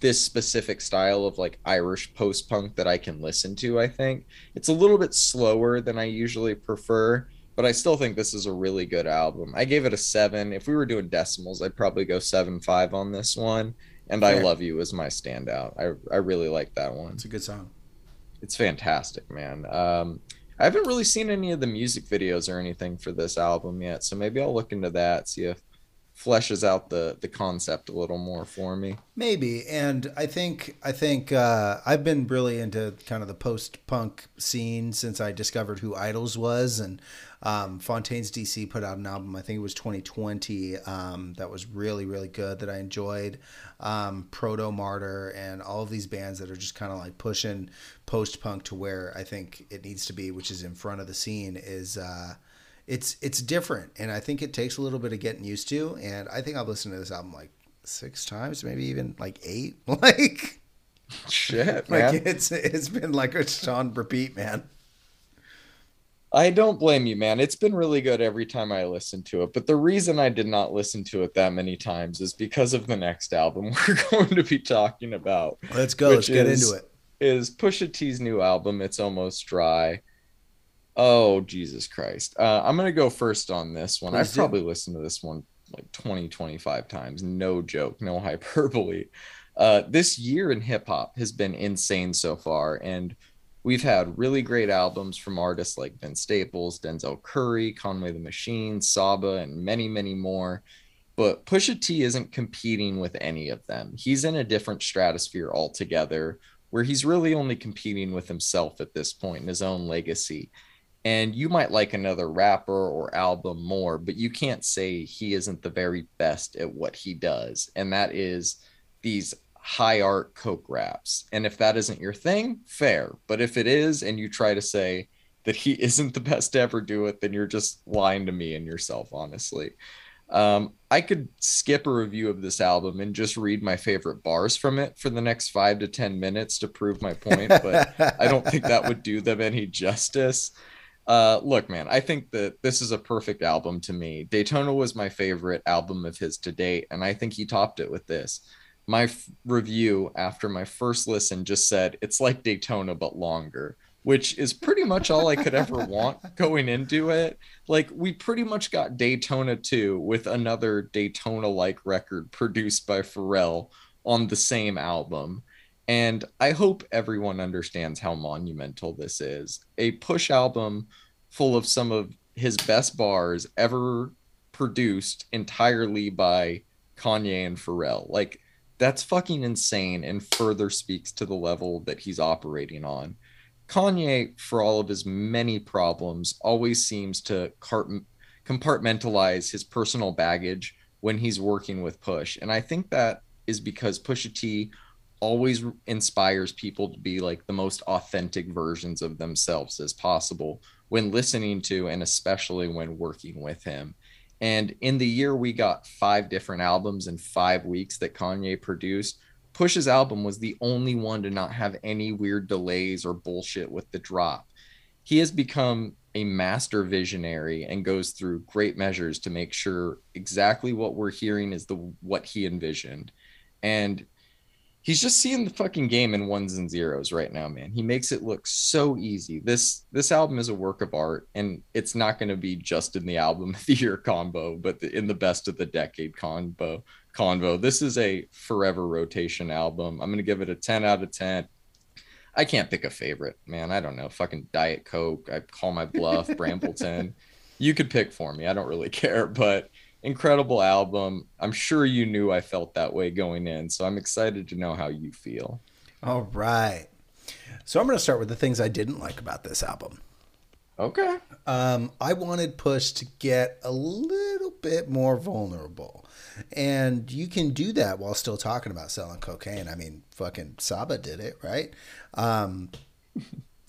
this specific style of like Irish post punk that I can listen to. I think it's a little bit slower than I usually prefer but I still think this is a really good album. I gave it a seven. If we were doing decimals, I'd probably go seven five on this one. And Fair. I Love You is my standout. I I really like that one. It's a good song. It's fantastic, man. Um, I haven't really seen any of the music videos or anything for this album yet, so maybe I'll look into that, see if fleshes out the the concept a little more for me. Maybe, and I think I think uh, I've been really into kind of the post punk scene since I discovered who IDLES was, and um, Fontaines DC put out an album. I think it was 2020. Um, that was really really good that I enjoyed. Um, Protomartyr and all of these bands that are just kind of like pushing post punk to where I think it needs to be, which is in front of the scene. Is uh, it's it's different, and I think it takes a little bit of getting used to. And I think I've listened to this album like six times, maybe even like eight. Like shit, man. Like it's it's been like a Sean repeat, man. I don't blame you, man. It's been really good every time I listen to it. But the reason I did not listen to it that many times is because of the next album we're going to be talking about. Let's go. Let's get is, into it. Is Pusha T's new album, It's Almost Dry. Oh, Jesus Christ. Uh, I'm going to go first on this one. Please I've do. probably listened to this one like 20, 25 times. No joke, no hyperbole. Uh, this year in hip hop has been insane so far. And we've had really great albums from artists like Ben Staples, Denzel Curry, Conway the Machine, Saba, and many, many more. But Pusha T isn't competing with any of them. He's in a different stratosphere altogether, where he's really only competing with himself at this point in his own legacy and you might like another rapper or album more but you can't say he isn't the very best at what he does. And that is these high art coke raps. And if that isn't your thing fair. But if it is and you try to say that he isn't the best to ever do it then you're just lying to me and yourself honestly. Um, I could skip a review of this album and just read my favorite bars from it for the next five to 10 minutes to prove my point, but I don't think that would do them any justice. Uh, look, man, I think that this is a perfect album to me. Daytona was my favorite album of his to date, and I think he topped it with this. My f- review after my first listen just said it's like Daytona but longer, which is pretty much all I could ever want going into it. Like we pretty much got Daytona 2 with another Daytona like record produced by Pharrell on the same album. And I hope everyone understands how monumental this is. A push album full of some of his best bars ever produced entirely by Kanye and Pharrell. Like, that's fucking insane and further speaks to the level that he's operating on. Kanye, for all of his many problems, always seems to compartmentalize his personal baggage when he's working with Push. And I think that is because Pusha T always inspires people to be like the most authentic versions of themselves as possible when listening to and especially when working with him. And in the year we got five different albums in 5 weeks that Kanye produced, Push's album was the only one to not have any weird delays or bullshit with the drop. He has become a master visionary and goes through great measures to make sure exactly what we're hearing is the what he envisioned. And he's just seeing the fucking game in ones and zeros right now, man. He makes it look so easy. This this album is a work of art, and it's not going to be just in the album of the year combo, but the, in the best of the decade combo convo. This is a forever rotation album. I'm gonna give it a 10 out of 10. I can't pick a favorite, man. I don't know. Fucking Diet Coke. I call my bluff. Brambleton. You could pick for me. I don't really care, but incredible album. I'm sure you knew I felt that way going in, so I'm excited to know how you feel. All right. So I'm going to start with the things I didn't like about this album. Okay. Um, I wanted Push to get a little bit more vulnerable. And you can do that while still talking about selling cocaine. I mean, fucking Saba did it, right? Um,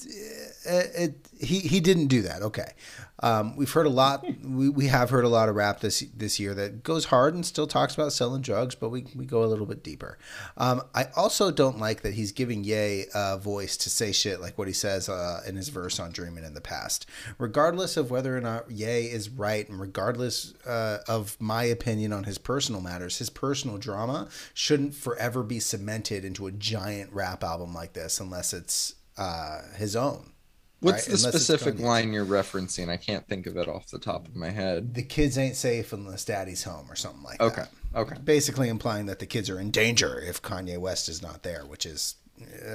it, it, he he didn't do that. Okay, um, we've heard a lot. We, we have heard a lot of rap this this year that goes hard and still talks about selling drugs, but we, we go a little bit deeper. Um, I also don't like that he's giving Ye a voice to say shit like what he says uh, in his verse on Dreaming in the past. Regardless of whether or not Ye is right, and regardless uh, of my opinion on his personal matters, his personal drama shouldn't forever be cemented into a giant rap album like this unless it's uh, his own. What's right? the unless specific line you're referencing? I can't think of it off the top of my head. The kids ain't safe unless daddy's home or something like okay. that. Okay. Okay. Basically implying that the kids are in danger if Kanye West is not there, which is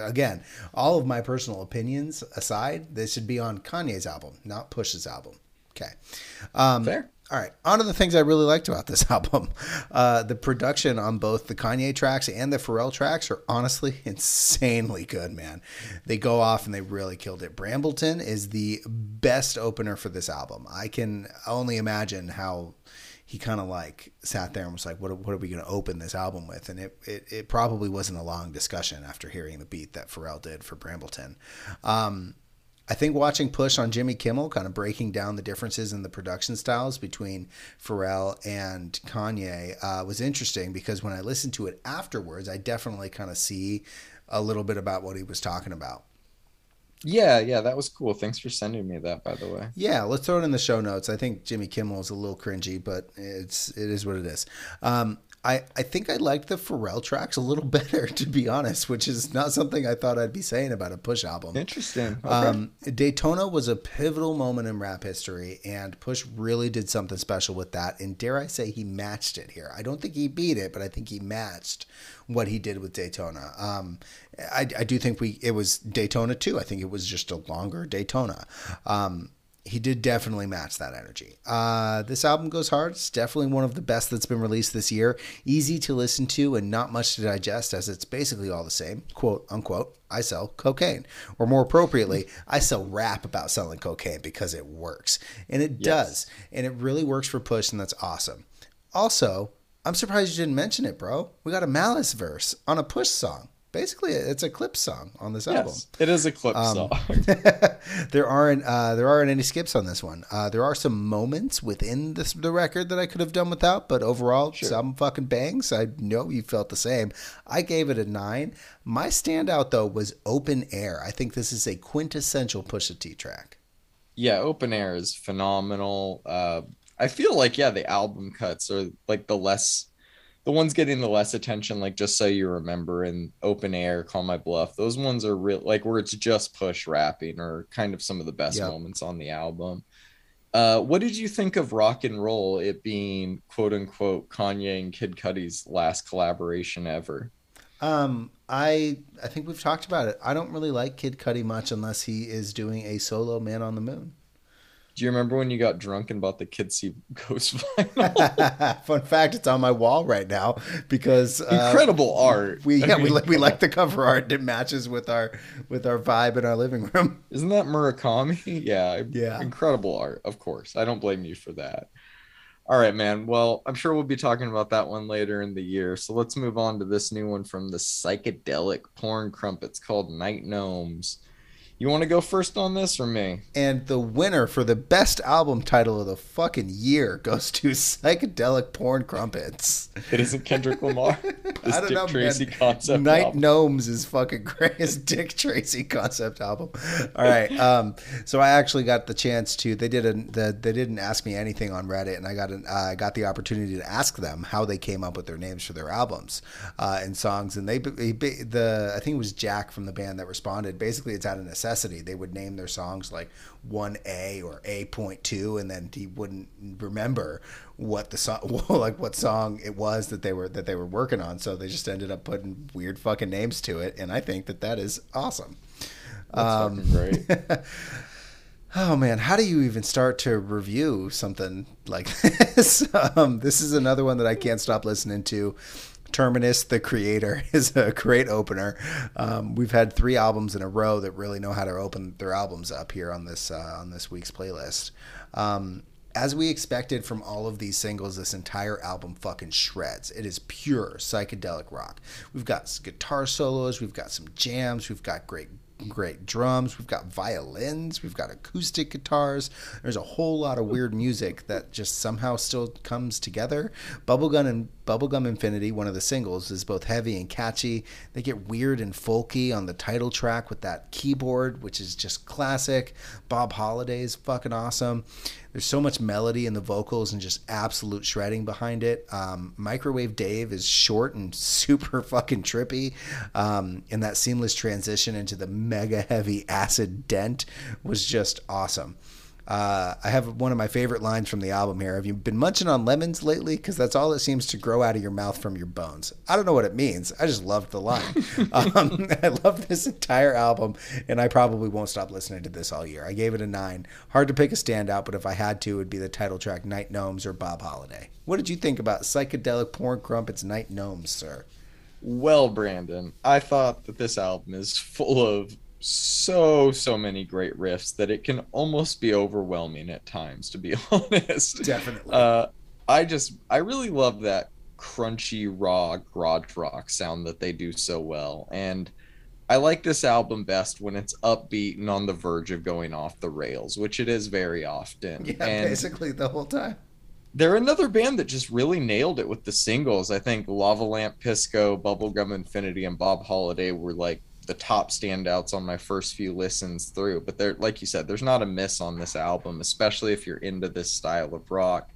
again, all of my personal opinions aside, this should be on Kanye's album, not Push's album. Okay. Um, Fair. All right, on to the things I really liked about this album. Uh, the production on both the Kanye tracks and the Pharrell tracks are honestly insanely good, man. They go off and they really killed it. Brambleton is the best opener for this album. I can only imagine how he kind of like sat there and was like, "What, what are we going to open this album with?" And it, it, it probably wasn't a long discussion after hearing the beat that Pharrell did for Brambleton. Um, I think watching Push on Jimmy Kimmel, kind of breaking down the differences in the production styles between Pharrell and Kanye, uh, was interesting because when I listened to it afterwards, I definitely kind of see a little bit about what he was talking about. Yeah, yeah, that was cool. Thanks for sending me that, by the way. Yeah, let's throw it in the show notes. I think Jimmy Kimmel is a little cringy, but it's it is what it is. Um, I, I think I liked the Pharrell tracks a little better, to be honest, which is not something I thought I'd be saying about a Push album. Interesting. Okay. Um, Daytona was a pivotal moment in rap history, and Push really did something special with that. And dare I say, he matched it here. I don't think he beat it, but I think he matched what he did with Daytona. Um, I, I do think we it was Daytona too. I think it was just a longer Daytona. Um, he did definitely match that energy. Uh, this album goes hard. It's definitely one of the best that's been released this year. Easy to listen to and not much to digest, as it's basically all the same. Quote unquote. I sell cocaine, or more appropriately, I sell rap about selling cocaine because it works, and it yes. does, and it really works for Push, and that's awesome. Also, I'm surprised you didn't mention it, bro. We got a Malice verse on a Push song basically it's a Clipse song on this album. It is a Clipse um, song. there aren't uh, there aren't any skips on this one. Uh, there are some moments within this, the record that I could have done without, but overall, sure. some fucking bangs. I know you felt the same. I gave it a nine. My standout though was "Open Air." I think this is a quintessential Pusha T track. Yeah, "Open Air" is phenomenal. Uh, I feel like yeah, the album cuts are like the less the ones getting the less attention, like just so you remember, in open air, call my bluff. Those ones are real, like where it's just push rapping, or kind of some of the best yep. moments on the album. Uh, what did you think of rock and roll? It being quote unquote Kanye and Kid Cudi's last collaboration ever. Um, I I think we've talked about it. I don't really like Kid Cudi much unless he is doing a solo Man on the Moon. Do you remember when you got drunk and bought the Kids See Ghost vinyl? Fun fact: it's on my wall right now because uh, Incredible art. We yeah I we, mean, li- we like the cover art. It matches with our with our vibe in our living room. Isn't that Murakami? Yeah. Yeah. Incredible art, of course. I don't blame you for that. All right, man. Well, I'm sure we'll be talking about that one later in the year. So let's move on to this new one from the psychedelic porn crumpets called Night Gnomes. You want to go first on this or me? And the winner for the best album title of the fucking year goes to Psychedelic Porn Crumpets. It isn't Kendrick Lamar. This I don't Dick know, Tracy man. concept. Night album. Gnomes is fucking great. It's Dick Tracy concept album. All right. Um, so I actually got the chance to. They didn't. The, they didn't ask me anything on Reddit, and I got an. I got the opportunity to ask them how they came up with their names for their albums uh, and songs. And they, they the I think it was Jack from the band that responded. Basically, it's out of necessity. They would name their songs like one A or A point two, and then he wouldn't remember what the song like what song it was that they were that they were working on. So they just ended up putting weird fucking names to it and i think that that is awesome. That's Um, fucking great. oh man. How do you even start to review something like this? Um, this is another one that i can't stop listening to terminus the creator is a great opener um, we've had three albums in a row that really know how to open their albums up here on this uh, on this week's playlist um, as we expected from all of these singles, this entire album fucking shreds. It is pure psychedelic rock. We've got guitar solos, we've got some jams, we've got great great drums, we've got violins, we've got acoustic guitars. There's a whole lot of weird music that just somehow still comes together. Bubblegum and Bubblegum Infinity, one of the singles, is both heavy and catchy. They get weird and folky on the title track with that keyboard, which is just classic. Bob Holiday is fucking awesome. There's so much melody in the vocals and just absolute shredding behind it. Um, Microwave Dave is short and super fucking trippy. Um, and that seamless transition into the mega heavy acid dent was just awesome. Uh, I have one of my favorite lines from the album here. Have you been munching on lemons lately? Because that's all that seems to grow out of your mouth from your bones. I don't know what it means. I just loved the line. um, I love this entire album, and I probably won't stop listening to this all year. I gave it a nine. Hard to pick a standout, but if I had to, it would be the title track Night Gnomes or Bob Holiday. What did you think about psychedelic porn crumpets Night Gnomes, sir? Well, Brandon, I thought that this album is full of so so many great riffs that it can almost be overwhelming at times to be honest Definitely. uh i just i really love that crunchy raw garage rock sound that they do so well and i like this album best when it's upbeat and on the verge of going off the rails which it is very often yeah, and basically the whole time. they're another band that just really nailed it with the singles. I think Lava Lamp, Pisco, Bubblegum Infinity, and Bob Holiday were like the top standouts on my first few listens through. But they're like you said, there's not a miss on this album, especially if you're into this style of rock.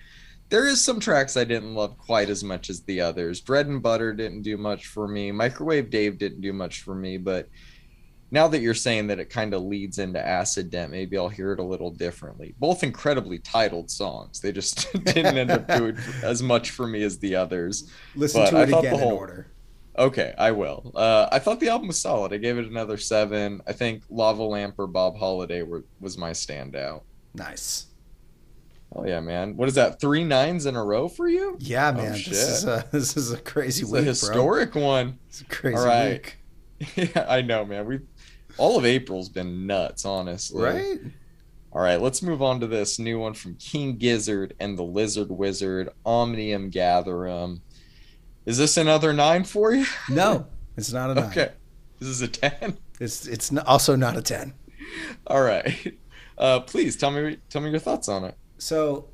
There is some tracks I didn't love quite as much as the others. Bread and Butter didn't do much for me. Microwave Dave didn't do much for me, but now that you're saying that it kind of leads into acid dent maybe i'll hear it a little differently both incredibly titled songs they just didn't end up doing as much for me as the others Listen But to I it thought again the in order. Okay i will uh, i thought the album was solid i gave it another seven i think lava lamp or bob holiday were, was my standout Nice. oh yeah man what is that three nines in a row for you Yeah, Oh, man. shit. this is a this is a crazy it's a week, bro. historic one It's a crazy All right. week. yeah i know man we all of april's been nuts honestly Right? All right, let's move on to this new one from King Gizzard and the Lizard Wizard, Omnium Gatherum. Is this another nine for you? No, it's not a nine. Okay. This is a 10. It's it's also not a ten. All right. Uh, please tell me tell me your thoughts on it. So,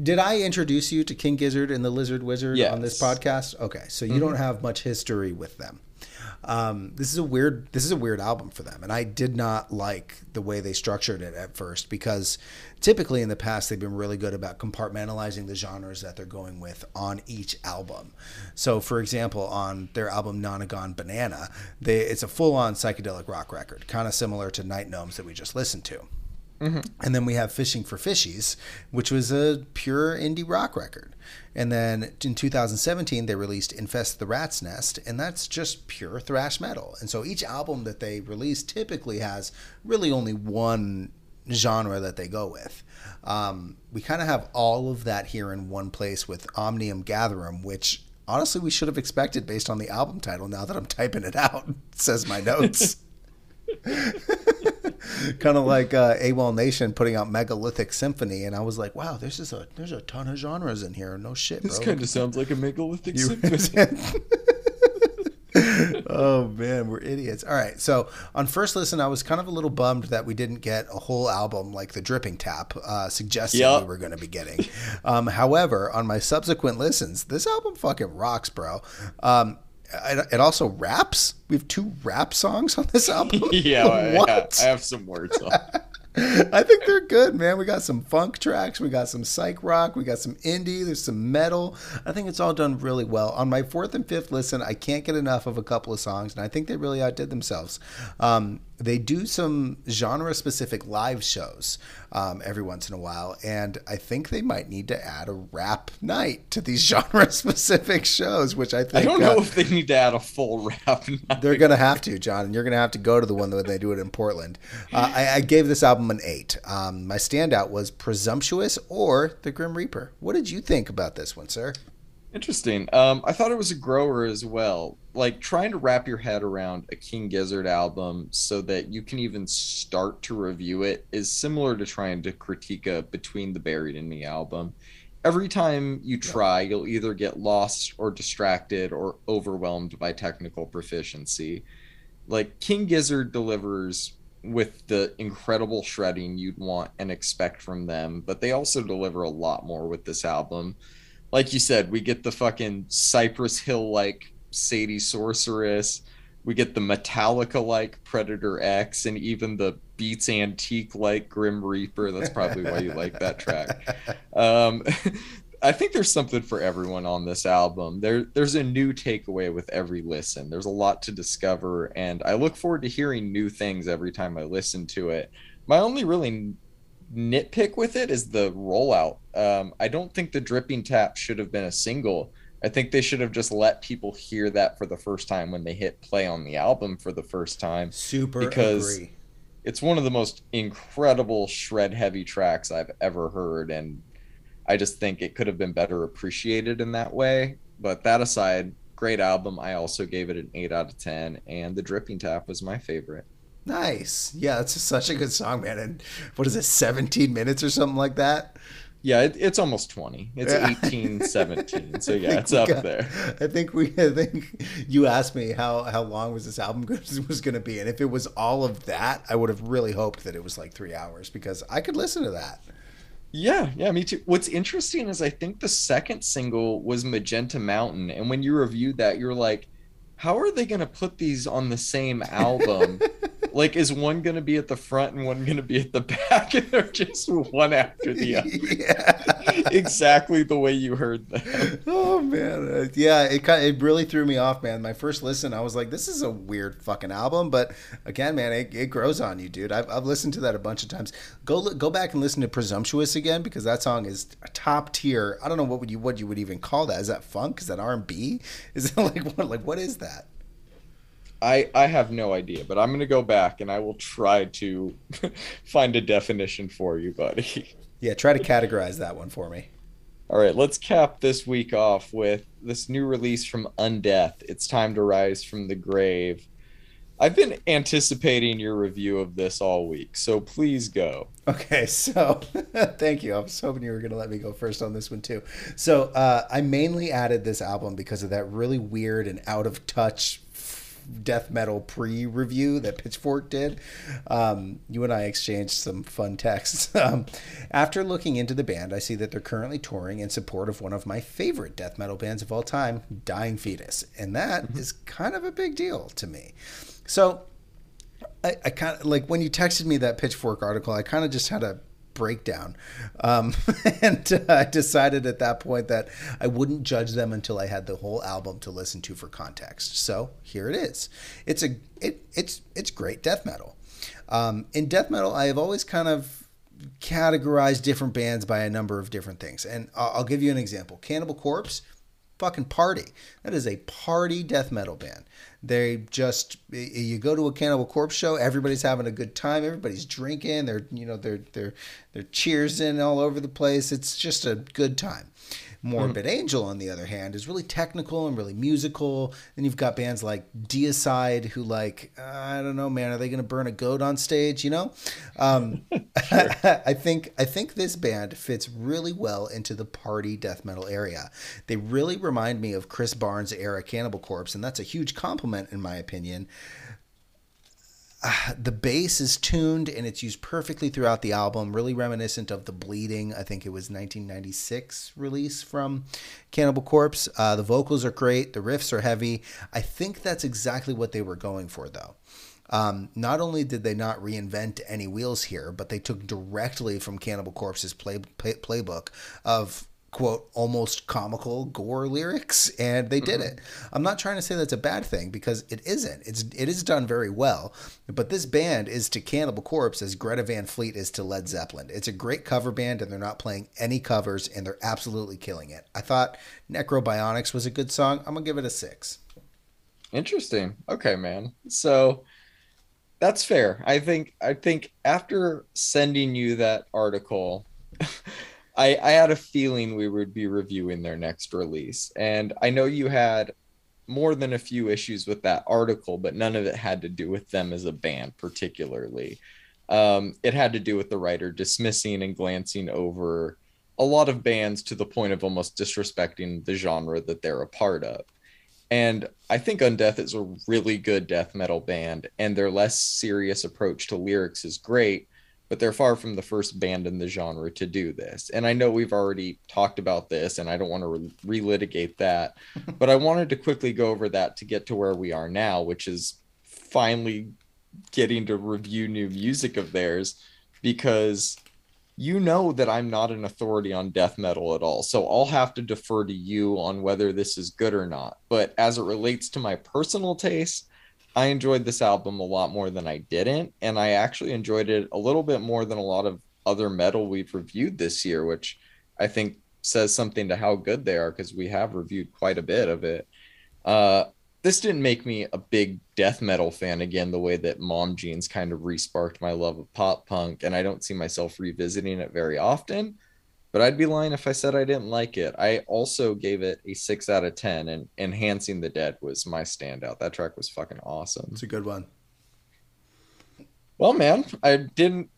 did I introduce you to King Gizzard and the Lizard Wizard on this podcast? Okay, so you Mhm. don't have much history with them. Um, this is a weird. This is a weird album for them, and I did not like the way they structured it at first because typically in the past they've been really good about compartmentalizing the genres that they're going with on each album. So, for example, on their album Nonagon Banana, they it's a full-on psychedelic rock record, kind of similar to Night Gnomes that we just listened to. And then we have Fishing for Fishies, which was a pure indie rock record. And then in 2017, they released Infest the Rat's Nest, and that's just pure thrash metal. And so each album that they release typically has really only one genre that they go with. Um, we kind of have all of that here in one place with Omnium Gatherum, which honestly we should have expected based on the album title. Now that I'm typing it out, says my notes. kind of like uh, AWOL Nation putting out Megalithic Symphony, and I was like, "Wow, there's just a there's a ton of genres in here. No shit, This kind of sounds like a megalithic You- symphony. oh man, we're idiots. All right, so on first listen, I was kind of a little bummed that we didn't get a whole album like the Dripping Tap uh, suggested Yep. we were going to be getting. Um, however, on my subsequent listens, this album fucking rocks, bro. Um, it, also raps. We have two rap songs on this album. yeah, I, what? I have some words on. I think they're good, man. We got some funk tracks, we got some psych rock, we got some indie, there's some metal. I think it's all done really well. On my fourth and fifth listen, I can't get enough of a couple of songs, and I think they really outdid themselves. Um, they do some genre specific live shows um, every once in a while, and I think they might need to add a rap night to these genre specific shows, which I think. I don't uh, know if they need to add a full rap. night. they're gonna have to, John, and you're gonna have to go to the one that they do it in Portland. Uh, I, I gave this album an eight. Um, my standout was Presumptuous or The Grim Reaper. What did you think about this one, sir? Interesting. Um, I thought it was a grower as well. Like trying to wrap your head around a King Gizzard album so that you can even start to review it is similar to trying to critique a Between the Buried and Me album. Every time you try, you'll either get lost or distracted or overwhelmed by technical proficiency. Like King Gizzard delivers with the incredible shredding you'd want and expect from them, but they also deliver a lot more with this album like you said, we get the fucking Cypress Hill like Sadie Sorceress. We get the Metallica like Predator X and even the Beats Antique like Grim Reaper. That's probably why you like that track. Um, I think there's something for everyone on this album. There, there's a new takeaway with every listen. There's a lot to discover, and I look forward to hearing new things every time I listen to it. My only really nitpick with it is the rollout. Um, I don't think the dripping tap should have been a single. I think they should have just let people hear that for the first time when they hit play on the album for the first time. Super Because- agree. It's one of the most incredible shred heavy tracks I've ever heard, and I just think it could have been better appreciated in that way. But that aside, great album. I also gave it an 8 out of 10, and the dripping tap was my favorite. Nice. Yeah, it's such a good song, man. And what is it, 17 minutes or something like that? Yeah, it, it's almost 20. It's Yeah. 18, 17. So yeah, it's up got- there. I think we. I think you asked me how how long was this album was going to be, and if it was all of that, I would have really hoped that it was like three hours because I could listen to that. Yeah, yeah, me too. What's interesting is I think the second single was Magenta Mountain, and when you reviewed that, you're like, how are they going to put these on the same album? Like, is one going to be at the front and one going to be at the back, and they're just one after the other? yeah. exactly the way you heard them. Oh man, Uh, yeah, it kind it really threw me off, man. My first listen, I was like, "This is a weird fucking album," but again, man, it, it grows on you, dude. I've, I've listened to that a bunch of times. Go go back and listen to "Presumptuous" again because that song is top tier. I don't know what would you what you would even call that. Is that funk? Is that R and B? Is it like what like what is that? I I have no idea, but I'm going to go back and I will try to find a definition for you, buddy. Yeah, try to categorize that one for me. All right, let's cap this week off with this new release from Undeath. It's time to rise from the grave. I've been anticipating your review of this all week, so please go. Okay, so thank you. I was hoping you were going to let me go first on this one too. So uh, I mainly added this album because of that really weird and out of touch death metal pre-review that Pitchfork did. Um, you and I exchanged some fun texts. Um, after looking into the band, I see that they're currently touring in support of one of my favorite death metal bands of all time, Dying Fetus, and that is kind of a big deal to me. So I, I kind of like when you texted me that Pitchfork article, I kind of just had a breakdown. Um, and uh, I decided at that point that I wouldn't judge them until I had the whole album to listen to for context. So here it is. It's a it it's it's great death metal. Um, in death metal, I have always kind of categorized different bands by a number of different things, and I'll, I'll give you an example. Cannibal Corpse, fucking party. That is a party death metal band. They just you go to a Cannibal Corpse show, everybody's having a good time, everybody's drinking, they're you know they're they're they're cheersing all over the place. It's just a good time. Morbid mm. Angel, on the other hand, is really technical and really musical. Then you've got bands like Deicide, who like uh, I don't know, man, are they going to burn a goat on stage? You know, um, I think I think this band fits really well into the party death metal area. They really remind me of Chris Barnes era Cannibal Corpse, and that's a huge compliment in my opinion uh, the bass is tuned and it's used perfectly throughout the album, really reminiscent of the Bleeding. I think it was 1996 release from Cannibal Corpse. Uh, the vocals are great, the riffs are heavy. I think that's exactly what they were going for, though. Um, not only did they not reinvent any wheels here, but they took directly from Cannibal Corpse's play, play, playbook of quote almost comical gore lyrics and they did mm-hmm. it. I'm not trying to say that's a bad thing because it isn't. It's it is done very well but this band is to cannibal corpse as greta van fleet is to led zeppelin. It's a great cover band and they're not playing any covers and they're absolutely killing it. I thought necrobionics was a good song. I'm gonna give it a six. Interesting. Okay man. So that's fair. I think i think after sending you that article I, I had a feeling we would be reviewing their next release. And I know you had more than a few issues with that article, but none of it had to do with them as a band, particularly. Um, it had to do with the writer dismissing and glancing over a lot of bands to the point of almost disrespecting the genre that they're a part of. And I think Undeath is a really good death metal band, and their less serious approach to lyrics is great but they're far from the first band in the genre to do this. And I know we've already talked about this, and I don't want to re- relitigate that, but I wanted to quickly go over that to get to where we are now, which is finally getting to review new music of theirs because you know that I'm not an authority on death metal at all. So I'll have to defer to you on whether this is good or not. But as it relates to my personal taste, I enjoyed this album a lot more than I didn't, and I actually enjoyed it a little bit more than a lot of other metal we've reviewed this year, which I think says something to how good they are because we have reviewed quite a bit of it. Uh, this didn't make me a big death metal fan again, the way that Mom Jeans kind of resparked my love of pop punk, and I don't see myself revisiting it very often but I'd be lying if I said I didn't like it. I also gave it a six out of ten, and Enhancing the Dead was my standout. That track was fucking awesome. It's a good one. Well, man, I didn't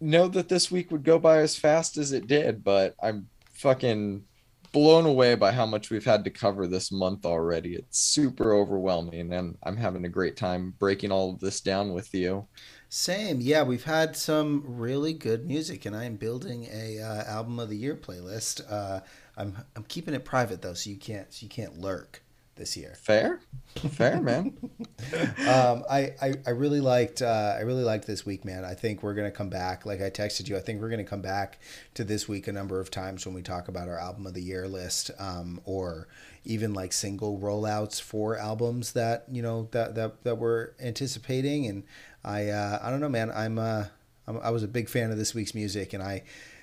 know that this week would go by as fast as it did, but I'm fucking blown away by how much we've had to cover this month already. It's super overwhelming, and I'm having a great time breaking all of this down with you. Same, yeah. We've had some really good music, and I am building a uh, album of the year playlist. Uh, I'm I'm keeping it private though, so you can't so you can't lurk this year. Fair, fair, man. um, I, I I really liked uh, I really liked this week, man. I think we're gonna come back. Like I texted you, I think we're gonna come back to this week a number of times when we talk about our album of the year list, um, or even like single rollouts for albums that you know that that that we're anticipating and I uh, I don't know, man. I'm, uh, I'm I was a big fan of this week's music, and I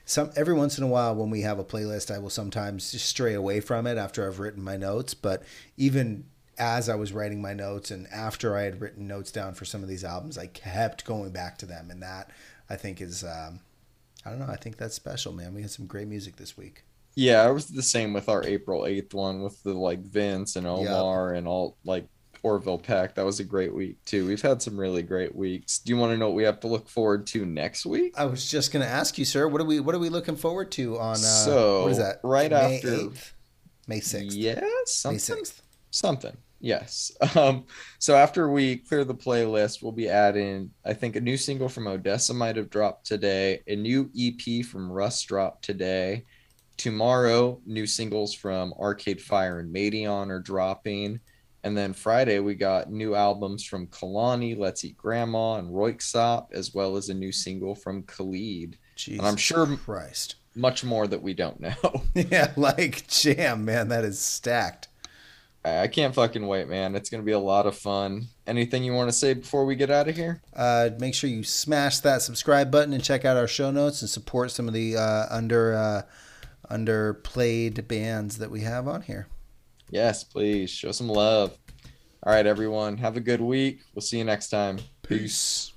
some every once in a while when we have a playlist, I will sometimes just stray away from it after I've written my notes. But even as I was writing my notes and after I had written notes down for some of these albums, I kept going back to them, and that I think is um, I don't know. I think that's special, man. We had some great music this week. Yeah, it was the same with our April eighth one with the like Vince and Omar yep. and all like Orville Peck. That was a great week too. We've had some really great weeks. Do you want to know what we have to look forward to next week? I was just going to ask you, sir. What are we What are we looking forward to on? Uh, so what is that? Right May after 8th? May sixth. Yes, something. May 6th. Something. Yes. Um, so after we clear the playlist, we'll be adding, I think, a new single from ODESZA might have dropped today, a new EP from Russ dropped today. Tomorrow, new singles from Arcade Fire and Madeon are dropping. And then Friday, we got new albums from Kehlani, Let's Eat Grandma, and Röyksopp, as well as a new single from Khalid. Jesus and I'm sure Christ. much more that we don't know. yeah, like jam, man. That is stacked. I can't fucking wait, man. It's going to be a lot of fun. Anything you want to say before we get out of here? Uh, make sure you smash that subscribe button and check out our show notes and support some of the uh, under. Uh, under played bands that we have on here. Yes, please show some love. All right, everyone. Have a good week. We'll see you next time. Peace.